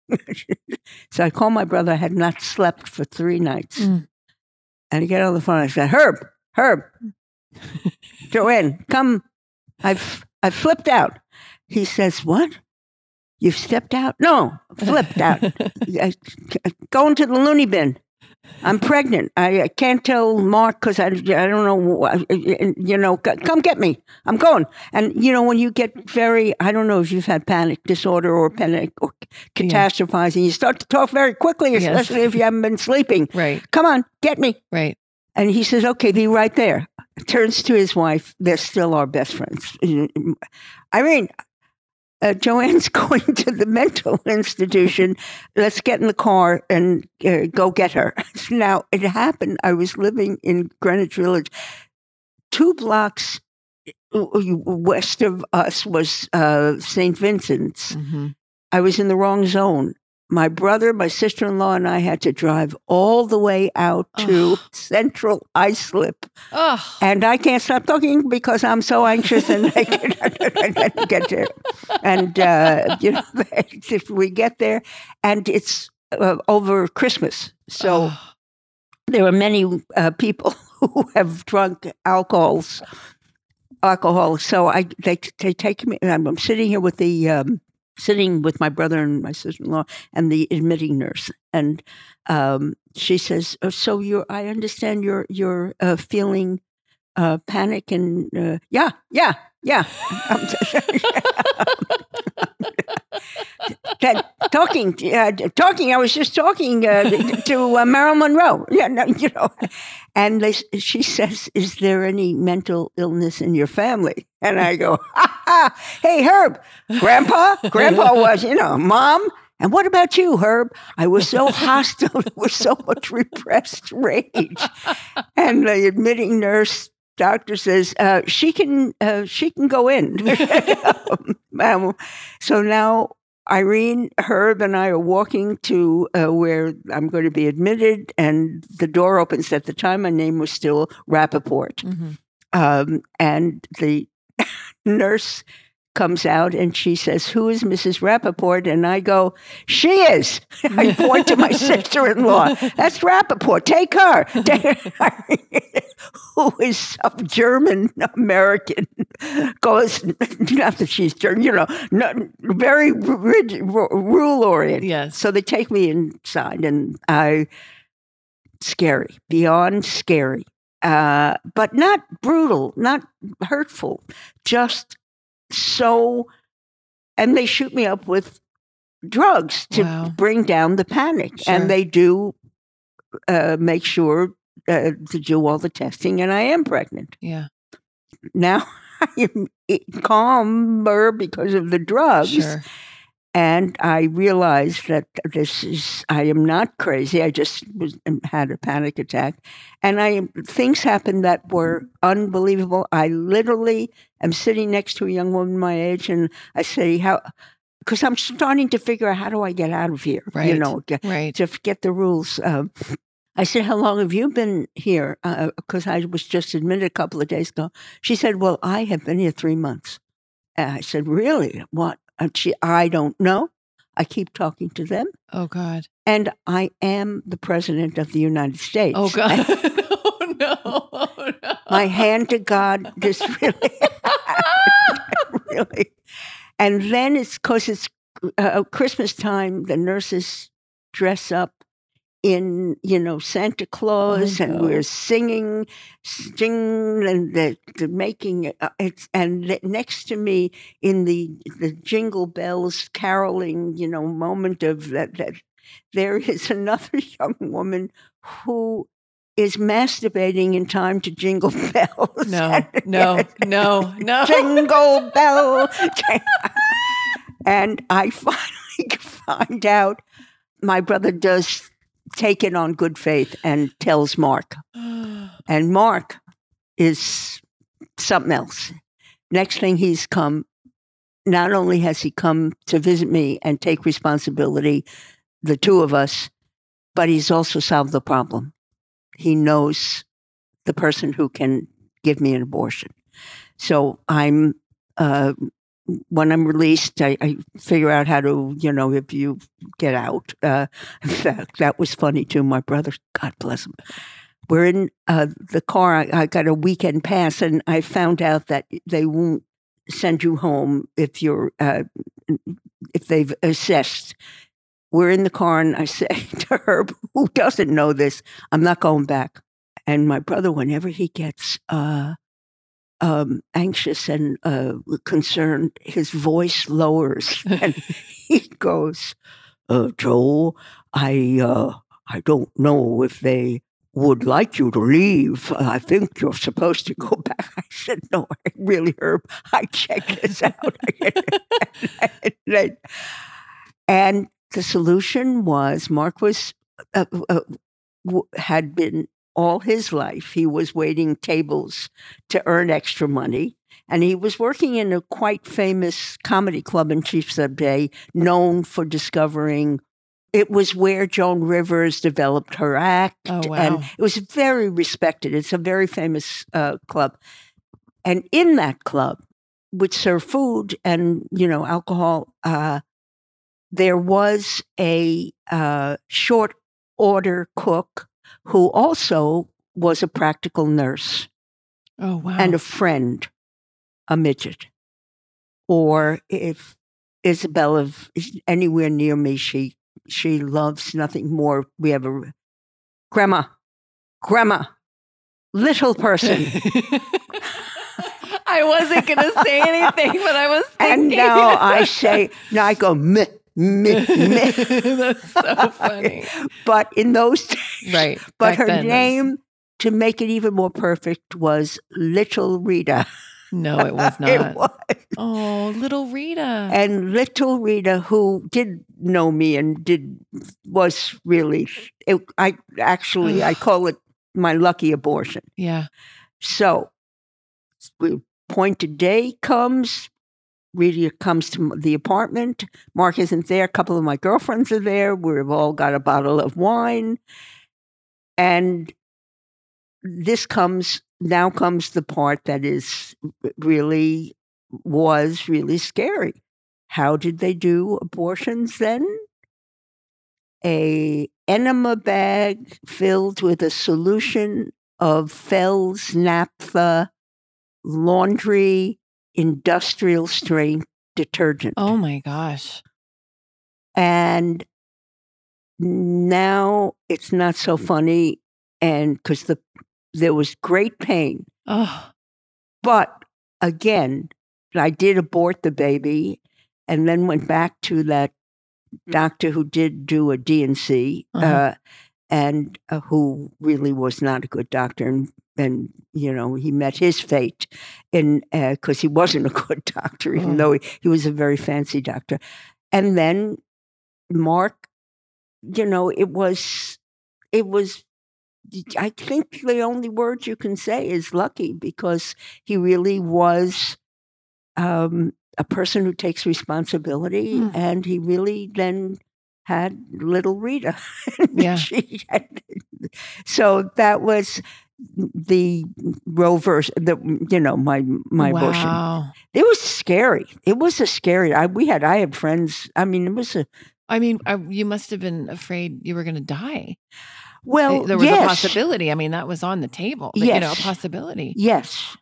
so I called my brother. I had not slept for three nights. Mm. And I get on the phone. I said, Herb, Herb, Joanne, come. I've, I've flipped out. He says, What? You've stepped out? No, flipped out. I- Going to the loony bin. I'm pregnant. I, I can't tell Mark because I, I don't know. You know, come get me. I'm going. And you know, when you get very, I don't know if you've had panic disorder or panic or catastrophizing, you start to talk very quickly, Yes. especially if you haven't been sleeping. right. Come on, get me. Right. And he says, okay, be right there. Turns to his wife. They're still our best friends. Irene, uh, Joanne's going to the mental institution. Let's get in the car and uh, go get her. Now, it happened. I was living in Greenwich Village. Two blocks uh, west of us was uh, St. Vincent's. hmm I was in the wrong zone. My brother, my sister in law, and I had to drive all the way out to. Central Islip. Oh. And I can't stop talking because I'm so anxious and I can't get there. And, uh, you know, if we get there, and it's uh, over Christmas. So Oh. there are many uh, people who have drunk alcohols, alcohol. So I they they take me. I'm, I'm sitting here with the um, sitting with my brother and my sister-in-law and the admitting nurse, and um, she says, oh, "So you're? I understand you're you're uh, feeling uh, panic and uh, yeah, yeah, yeah." Talking, uh, talking. I was just talking uh, to uh, Marilyn Monroe. Yeah, no, you know. And they, she says, "Is there any mental illness in your family?" And I go, ha, ha, "Hey, Herb, Grandpa, Grandpa was, you know, Mom." And what about you, Herb? I was so hostile. There was so much repressed rage. And the admitting nurse doctor says uh, she can uh, she can go in. Um, so now Irene, Herb, and I are walking to uh, where I'm going to be admitted, and the door opens. At the time, my name was still Rapaport, Mhm. um, and the nurse comes out and she says, Who is Mrs. Rapaport? And I go, She is. I point to my sister in law. That's Rapaport. Take her. Take her. Who is some German American. Goes, not that she's German, you know, not, very rigid, rule oriented. Yes. So they take me inside and I, scary, beyond scary. Uh, but not brutal, not hurtful, just so, and they shoot me up with drugs to Wow. bring down the panic. Sure. And they do uh, make sure uh, to do all the testing, and I am pregnant. Yeah. Now I am calmer because of the drugs. Sure. And I realized that this is, I am not crazy. I just was, um, had a panic attack. And I, things happened that were unbelievable. I literally am sitting next to a young woman my age and I say, how, because I'm starting to figure out how do I get out of here? Right. you know, get, Right. to forget the rules. Um, I said, How long have you been here? Because I was just admitted a couple of days ago. She said, Well, I have been here three months. And I said, Really? What? And she, I don't know. I keep talking to them. Oh God. And I am the president of the United States. Oh God. Oh no. Oh no. my hand to God, this really, really. And then it's because it's uh, Christmas time, the nurses dress up in, you know, Santa Claus, and no. we're singing, singing, and the, the making uh, it's and the- next to me in the the jingle bells caroling, you know, moment of that that there is another young woman who is masturbating in time to jingle bells. No. No. No. No. jingle bell. and I finally find out my brother does take it on good faith and tells Mark. And Mark is something else. Next thing he's come, not only has he come to visit me and take responsibility, the two of us, but he's also solved the problem. He knows the person who can give me an abortion. So I'm, uh, when I'm released, I, I figure out how to, you know, if you get out. Uh, in fact, that was funny too. My brother, God bless him, we're in uh, the car. I, I got a weekend pass, and I found out that they won't send you home if you're uh, if they've assessed. We're in the car, and I say to Herb, who doesn't know this, I'm not going back. And my brother, whenever he gets uh, um, anxious and uh, concerned, his voice lowers, and he goes, uh, "Joe, I uh, I don't know if they would like you to leave. I think you're supposed to go back." I said, "No, I really, Herb. I check this out." and, the solution was Mark was uh, uh, had been all his life. He was waiting tables to earn extra money. And he was working in a quite famous comedy club in Sheepshead Bay, known for discovering. It was where Joan Rivers developed her act, Oh, wow. and it was very respected. It's a very famous uh, club, and in that club, which served food and you know alcohol, uh, there was a uh, short order cook who also was a practical nurse Oh wow. and a friend, a midget. Or if Isabella is anywhere near me, she she loves nothing more. We have a grandma, grandma, little person, I wasn't gonna say anything, but I was and now I say now I go meh meh. That's so funny. But in those days, Right. But back her then, it was- name, to make it even more perfect, was Little Rita. No, it was It not. was. Oh, little Rita. And little Rita, who did know me and did was really, it, I actually I call it my lucky abortion. yeah. So, we appointed day comes. Rita comes to the apartment. Mark isn't there. A couple of my girlfriends are there. We've all got a bottle of wine, and this comes now comes the part that is really was really scary. How did they do abortions then? A enema bag filled with a solution of Fels Naptha laundry industrial strength detergent. Oh my gosh. And now it's not so funny and because the there was great pain. Oh, But again, I did abort the baby and then went back to that doctor who did do a DNC Uh-huh. uh, and uh, who really was not a good doctor. And, and you know, he met his fate in because he wasn't a good doctor, even Oh. though he, he was a very fancy doctor. And then Mark, you know, it was, it was I think the only word you can say is lucky because he really was um, a person who takes responsibility, Mm. and he really then had little Rita. Yeah. She had- so that was the Roe verse. The you know my my abortion. wow. It was scary. It was a scary. I, we had I had friends. I mean, it was a I mean, I, you must have been afraid you were going to die. well. Eh, there was yes. a possibility. I mean, that was on the table. You know, a possibility. Yes.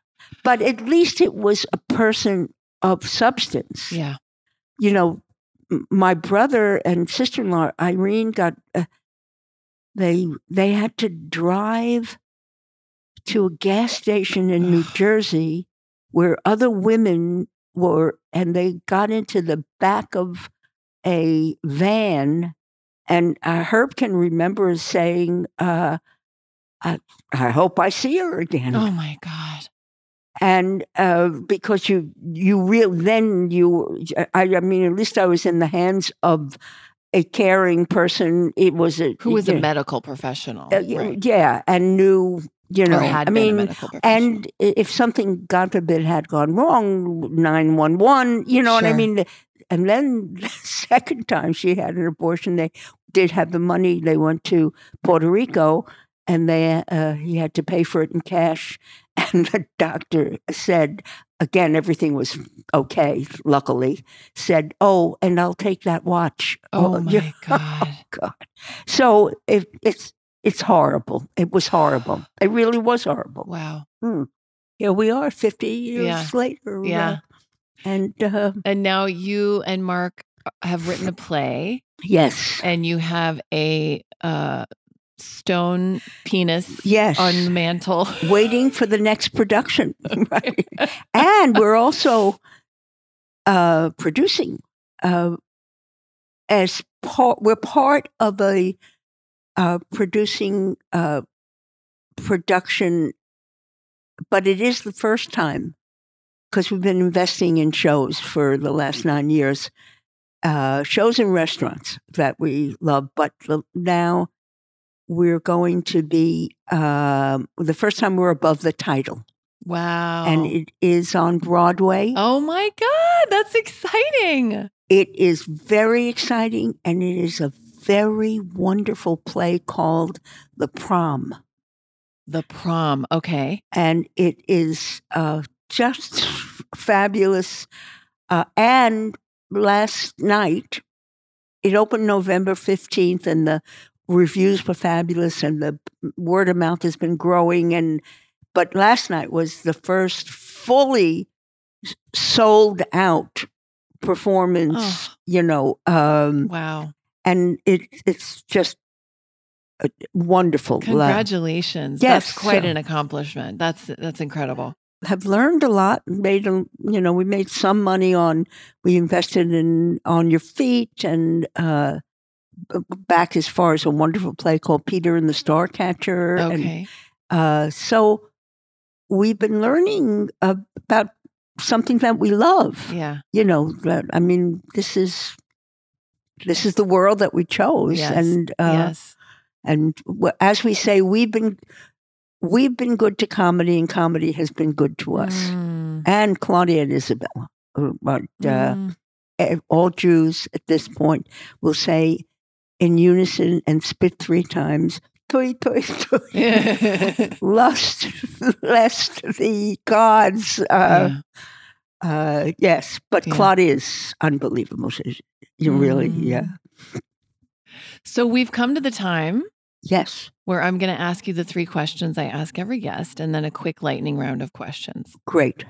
But at least it was a person of substance. Yeah. You know, my brother and sister in law, Irene, got, uh, they, they had to drive to a gas station in New Jersey where other women were, and they got into the back of a van. And uh, Herb can remember saying, uh, I, I hope I see her again Oh my God. And uh, because you you real then you I, I mean at least I was in the hands of a caring person. It was a Who was a know, medical professional? uh, right. yeah, and knew you know. or had I been a mean, and if something God forbid had gone wrong, nine one one. You know what I Sure. mean? And then the second time she had an abortion, they did have the money. They went to Puerto Rico, and they uh, he had to pay for it in cash. And the doctor said, again, everything was okay. Luckily, said, "Oh, and I'll take that watch." oh yeah. my God. God. So it, it's it's horrible. It was horrible. It really was horrible. Wow. Here we are, fifty years Yeah. later. Yeah. uh, and uh, And now you and Mark have written a play yes, and you have a uh, stone penis yes, on the mantle. waiting for the next production. right? And we're also uh, producing uh, as part. We're part of a uh, producing uh, production, but it is the first time because we've been investing in shows for the last nine years, uh, shows and restaurants that we love. But now we're going to be um, the first time we're above the title, Wow. and it is on Broadway. oh my God. That's exciting. It is very exciting, and it is a very wonderful play called The Prom. The prom. Okay. and it is uh, just fabulous. Uh, and last night, it opened November 15th, and the reviews were fabulous, and the word of mouth has been growing. And but last night was the first fully sold out performance. Oh. You know, um, Wow. and it it's just uh, wonderful. Congratulations. Yes, That's quite so- an accomplishment. That's that's incredible. have learned a lot made you know we made some money on we invested in on your feet and uh back as far as a wonderful play called peter and the starcatcher and Okay. uh so we've been learning about something that we love Yeah. you know that i mean this is this is the world that we chose Yes. and uh yes. and as we say we've been we've been good to comedy and comedy has been good to us Mm, and Claudia and Isabella. uh, But uh, mm. eh, all Jews at this point will say in unison and spit three times, "Toi, toi, toi." lust, lest the gods uh, Yeah. Uh, yes, but Yeah. Claudia is unbelievable. You really, Mm. yeah. So we've come to the time Yes, where I'm going to ask you the three questions I ask every guest and then a quick lightning round of questions. great.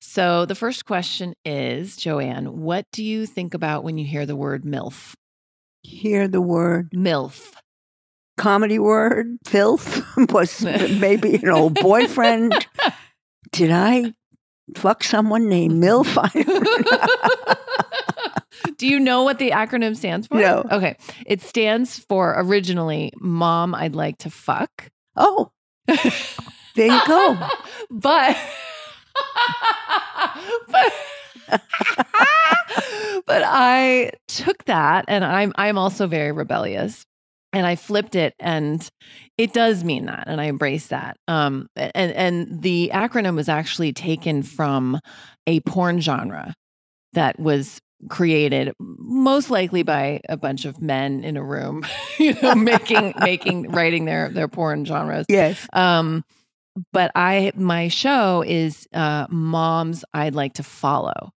So the first question is Joanne, what do you think about when you hear the word MILF? Hear the word MILF. comedy word, filth, was maybe an old boyfriend. Did I fuck someone named MILF? I don't know. Do you know what the acronym stands for? No. Okay. It stands for originally Mom, I'd like to fuck. oh, there you go. but but but I took that and I'm I'm also very rebellious and I flipped it and it does mean that and I embrace that. Um and and the acronym was actually taken from a porn genre that was created most likely by a bunch of men in a room you know making making writing their their porn genres Yes. um, but I my show is uh moms I'd like to follow.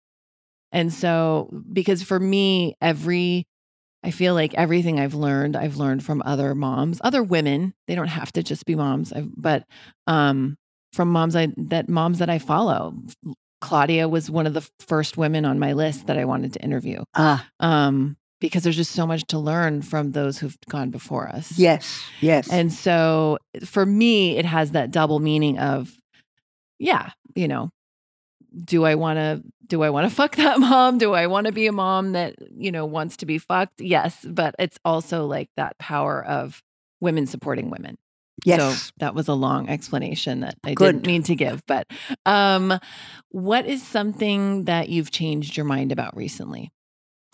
And so because for me every I feel like everything I've learned I've learned from other moms, other women. They don't have to just be moms, I've, but um from moms I that moms that I follow. Claudia was one of the first women on my list that I wanted to interview. Ah, Um because there's just so much to learn from those who've gone before us. yes, yes. And so for me, it has that double meaning of, yeah, you know, do I want to do I want to fuck that mom? Do I want to be a mom that, you know, wants to be fucked? Yes, but it's also like that power of women supporting women. yes. So that was a long explanation that I Good. didn't mean to give, but um what is something that you've changed your mind about recently?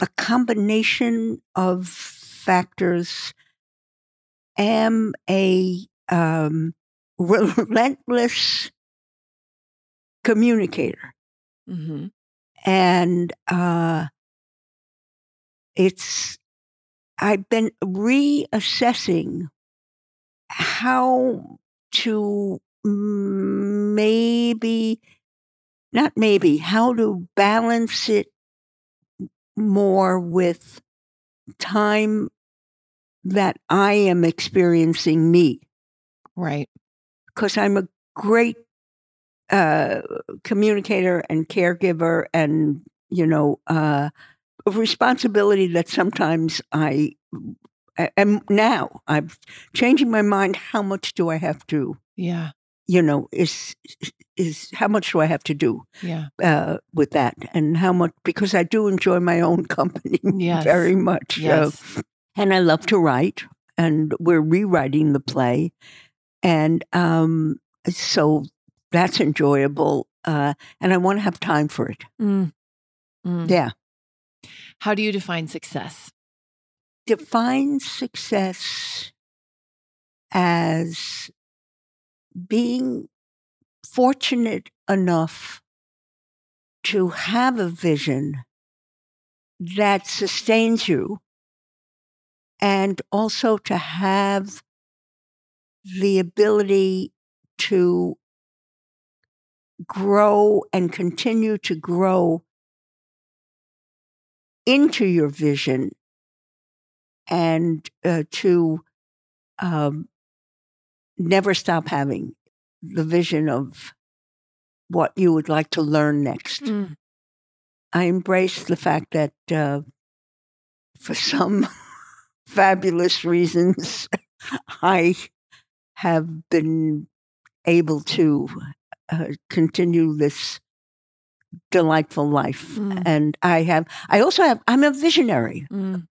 a combination of factors am a um, relentless communicator Mhm. and uh, it's i've been reassessing how to maybe not maybe how to balance it more with time that i am experiencing me Right. because I'm a great uh, communicator and caregiver, and you know, uh, responsibility that sometimes I am now. I'm changing my mind. How much do I have to? Yeah. You know, is is how much do I have to do Yeah. uh, with that, and how much because I do enjoy my own company Yes. very much. so- Yes. and I love to write, and we're rewriting the play, and um, so that's enjoyable, uh, and I want to have time for it. Mm. Mm. Yeah, How do you define success? define success as being fortunate enough to have a vision that sustains you and also to have the ability to grow and continue to grow into your vision and uh, to um, never stop having the vision of what you would like to learn next. Mm. I embrace the fact that uh, for some fabulous reasons, I have been able to uh, continue this delightful life. Mm. And I have, I also have, I'm a visionary. Mm.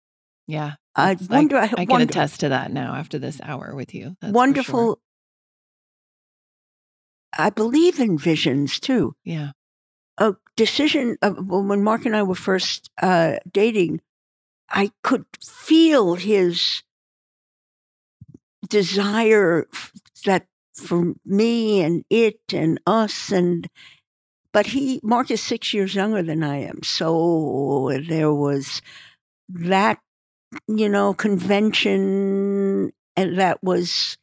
Yeah. I wonder, I, I can wonder, attest to that now after this hour with you. That's wonderful. sure. I believe in visions too. Yeah. a decision of, when Mark and I were first uh, dating, I could feel his desire f- that for me and it and us and but he Mark is six years younger than I am, so there was that you know convention and that was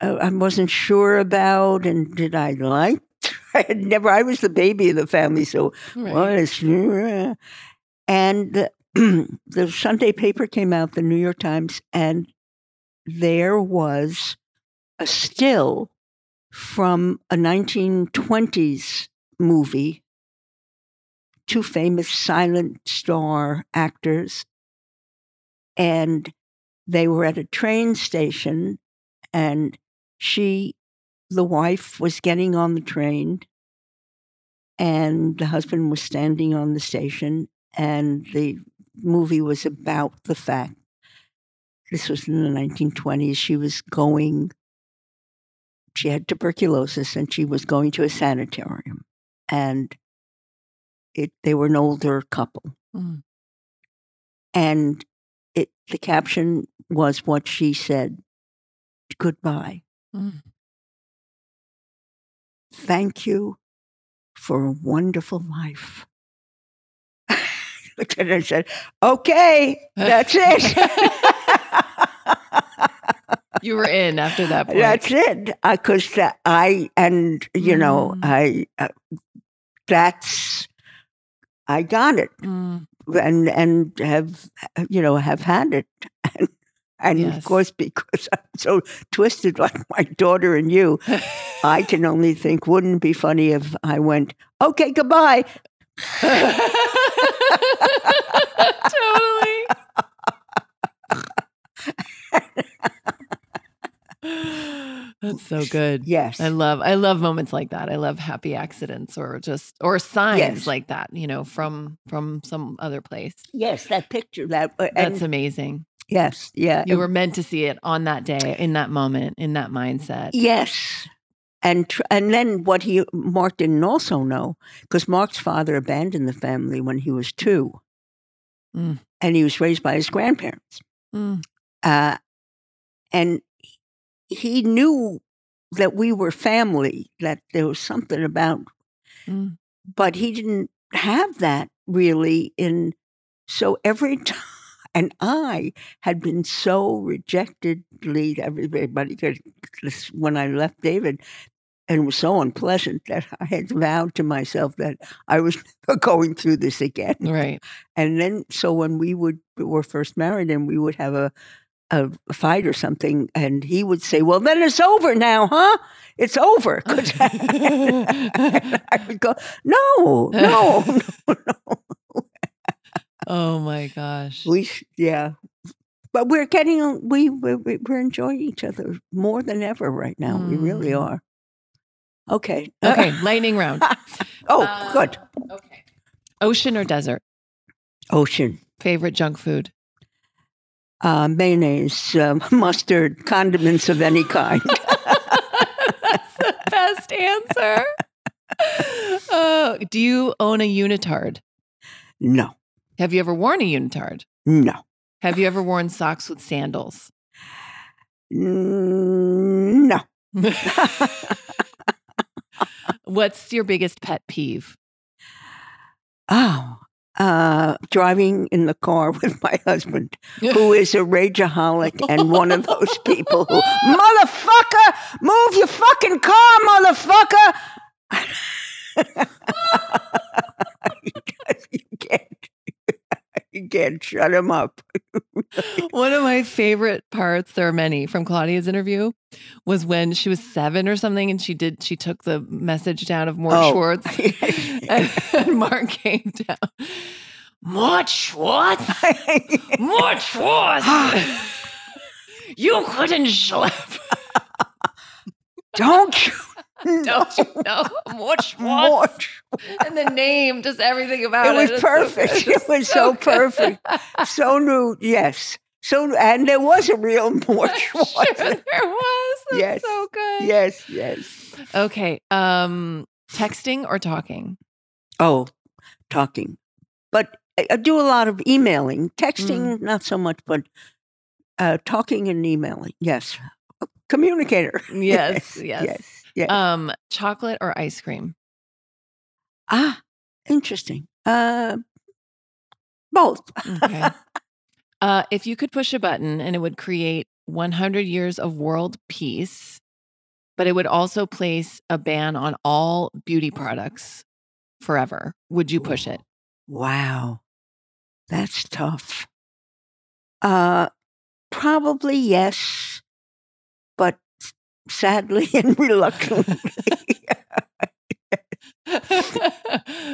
uh, I wasn't sure about and did I like I had never. I was the baby of the family, so Right. what is? And the, the Sunday paper came out, the New York Times, and there was a still from a 1920s movie. Two famous silent star actors, and they were at a train station, and she, the wife, was getting on the train, and the husband was standing on the station, and the movie was about the fact this was in the 1920s. She was going, she had tuberculosis and she was going to a sanitarium. And it, they were an older couple. Mm. And it, the caption was what she said goodbye. Mm. Thank you for a wonderful life. Looked at her and said, Okay, that's it. You were in after that point. That's it. Because I and you know Mm. I uh, that's I got it Mm. and and have you know have had it and, and Yes. of course because I'm so twisted like my daughter and you, I can only think wouldn't it be funny if I went okay goodbye. totally. That's so good. Yes. I love I love moments like that. I love happy accidents or just or signs Yes. like that, you know, from from some other place. yes, that picture that uh, That's and amazing. yes, yeah. You were meant to see it on that day, in that moment, in that mindset. Yes. And tr- and then what he Mark didn't also know because Mark's father abandoned the family when he was two, Mm. and he was raised by his grandparents. Mm. Uh, and he knew that we were family, that there was something about, Mm. but he didn't have that really in. So every time, and I had been so rejected, rejectedly, everybody, this- when I left David, and it was so unpleasant that I had vowed to myself that I was never going through this again. Right. And then, so when we would were first married, and we would have a a fight or something, and he would say, "Well, then it's over now, huh? It's over." I would go, "No, no, no, no." oh my gosh. We, yeah, but we're getting we we're, we're enjoying each other more than ever right now. We really Mm. are. Okay. Okay, lightning round. oh, Uh, good. Okay. Ocean or desert? Ocean. Favorite junk food? Uh, mayonnaise, um, mustard, condiments of any kind. That's the best answer. Uh, do you own a unitard? no, Have you ever worn a unitard? no. Have you ever worn socks with sandals? Mm, No. What's your biggest pet peeve? Oh, uh, driving in the car with my husband, who is a rageaholic and one of those people who, motherfucker, move your fucking car, motherfucker. you can't, you can't shut him up. One of my favorite parts, there are many from Claudia's interview, was when she was seven or something and she did she took the message down of Mort Oh. Schwartz and, and Mark came down. Mort Schwartz? Mort Schwartz! you couldn't schlep. Don't you? Don't you know? Schwartz. And the name, just everything about it. It was perfect. It was so perfect. So new, yes. So and there was a real Mort Sure, Schwartz. there was. That's Yes. so good. Yes, yes. Okay. Um, texting or talking? Oh, talking. But I, I do a lot of emailing. Texting, Mm. not so much, but uh, talking and emailing. Yes. Communicator. Yes, yes. Yes. Yes. Um, chocolate or ice cream? ah, interesting. Uh, both. Okay. uh, if you could push a button and it would create 100 years of world peace, but it would also place a ban on all beauty products forever. Would you push it? Wow. That's tough. Uh probably yes, but sadly and reluctantly.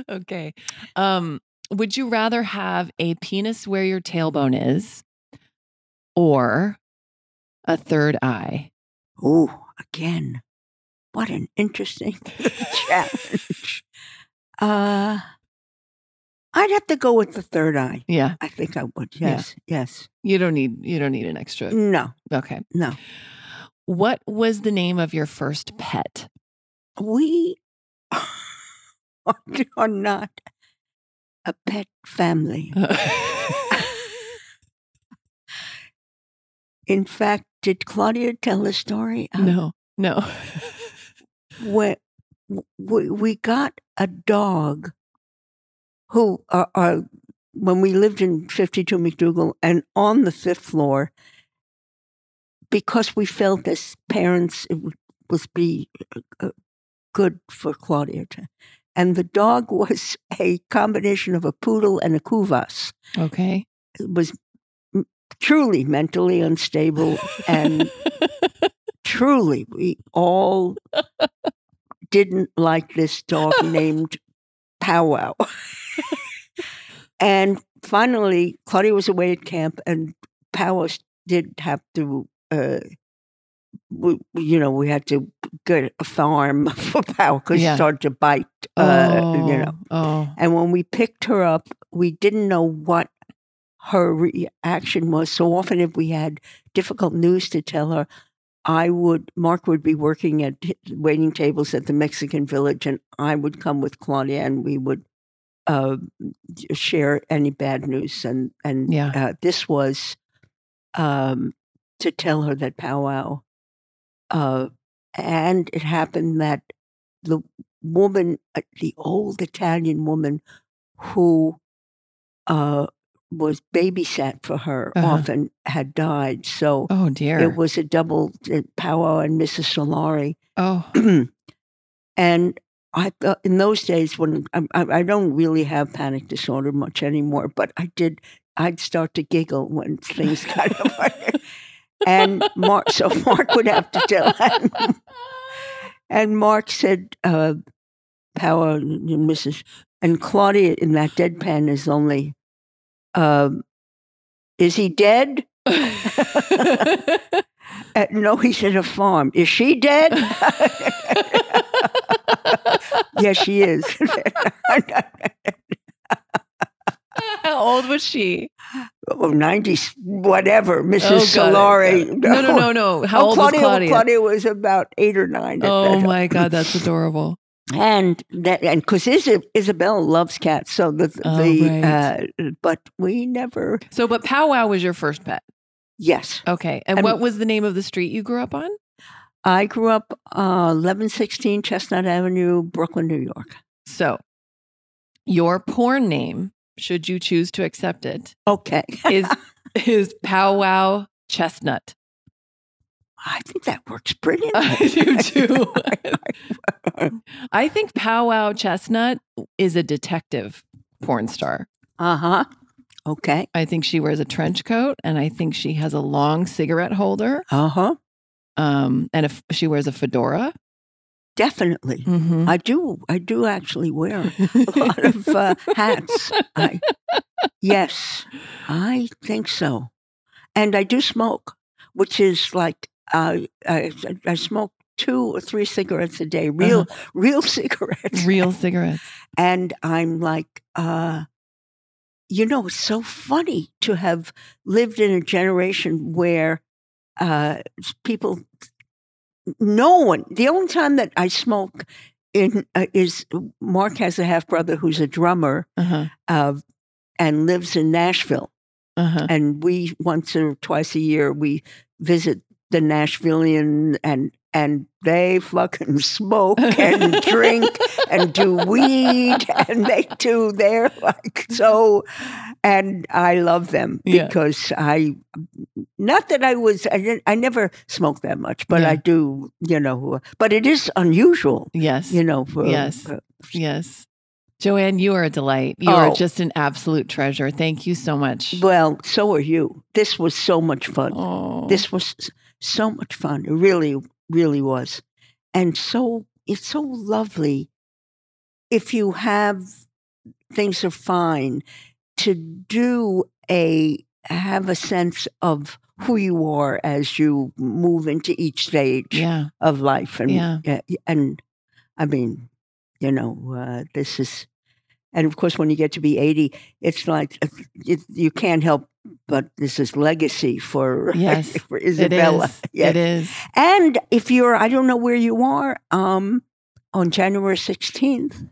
okay. Um, would you rather have a penis where your tailbone is or a third eye? oh, again. What an interesting challenge. Uh I'd have to go with the third eye. Yeah. I think I would. Yeah. Yes. Yes. You don't need you don't need an extra. No. Okay. No. What was the name of your first pet? We are not a pet family. In fact, did Claudia tell the story? No. No. when we, we got a dog who uh, uh, when we lived in 52 MacDougal and on the fifth floor because we felt as parents it would was be uh, good for Claudia to and the dog was a combination of a poodle and a kuvasz. Okay. it was truly mentally unstable and truly we all didn't like this dog named powwow. And finally claudia was away at camp and powwow did have to uh we, you know we had to get a farm for powwow because Yeah. he started to bite uh you know Oh. and when we picked her up, we didn't know what her reaction was. So often, if we had difficult news to tell her, I would, Mark would be working at waiting tables at the Mexican village, and I would come with Claudia and we would uh, share any bad news. And, and Yeah. uh, this was um, to tell her that powwow. Uh, and it happened that the woman, uh, the old Italian woman who uh, was babysat for her, Uh-huh. often had died. So Oh dear. it was a double uh, powwow and Mrs. Solari. oh. and I thought in those days when I, I, I don't really have panic disorder much anymore, but I did. I'd start to giggle when things got and Mark. So Mark would have to tell. him. And Mark said, uh, "Power, Mrs." And Claudia in that deadpan is only, um, "Is he dead?" Uh, no, he's at a farm. Is she dead? yes, she is. How old was she? oh, 90, whatever, Mrs. Oh, Solari. No, no, no, no. How oh, old Claudia, was Claudia? Claudia was about eight or nine. Oh that my God, that's adorable. and that and because Isabel loves cats, so the Oh, the right. uh, but we never So, but powwow was your first pet. yes. Okay. And I'm- what was the name of the street you grew up on? I grew up uh, eleven sixteen Chestnut Avenue, Brooklyn, New York. So, your porn name, should you choose to accept it, Okay, is is powwow chestnut. I think that works brilliant. I do too. I think powwow chestnut is a detective porn star. uh huh. Okay. I think she wears a trench coat and I think she has a long cigarette holder. Uh huh. Um, and if she wears a fedora. Definitely. Mm-hmm. I do. I do actually wear a lot of uh, hats. I, yes, I think so. And I do smoke, which is like uh, I, I smoke two or three cigarettes a day, real, real cigarettes. Real cigarettes. And I'm like, uh, you know, it's so funny to have lived in a generation where uh, people, no one, the only time that I smoke in uh, is Mark has a half brother who's a drummer Uh-huh. uh, and lives in Nashville. Uh-huh. And we, once or twice a year, we visit the Nashvilleian and and they fucking smoke and drink and do weed and they do they're like so and I love them Yeah. because I not that I was I, didn't, I never smoked that much but Yeah. I do you know but it is unusual Yes. you know for Yes. for- Yes. Joanne, you are a delight. You are Oh. just an absolute treasure. Thank you so much. well so are you this was so much fun Oh, This was so much fun. It really, really was. And so it's so lovely if you have things are fine to do a have a sense of who you are as you move into each stage yeah. of life and Yeah. and I mean, you know, uh, this is and of course when you get to be 80 it's like uh, it, you can't help but this is legacy for, Yes, for Isabella. is. Yes. It is. And if you're, I don't know where you are, um, on January 16th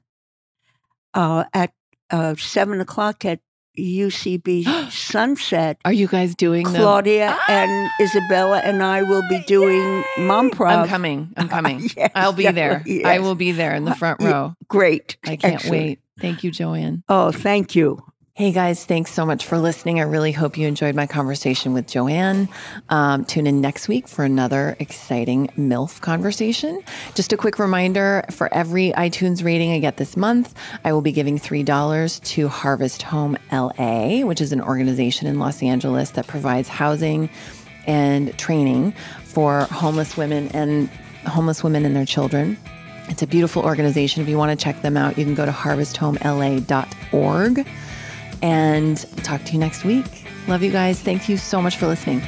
uh, at uh, 7 o'clock at UCB Sunset, Are you guys doing? Claudia and Isabella and I will be doing Mom Prov. I'm coming. I'm coming. Yes, I'll be there. definitely, I will be there in the front Yeah. row. Great. I can't Excellent. wait. Thank you, Joanne. Oh, thank you. Hey guys, thanks so much for listening. I really hope you enjoyed my conversation with Joanne. Um, tune in next week for another exciting MILF conversation. Just a quick reminder for every iTunes rating I get this month, I will be giving $3 to Harvest Home LA, which is an organization in Los Angeles that provides housing and training for homeless women and homeless women and their children. It's a beautiful organization. If you want to check them out, you can go to harvesthomela.org and talk to you next week. Love you guys. Thank you so much for listening.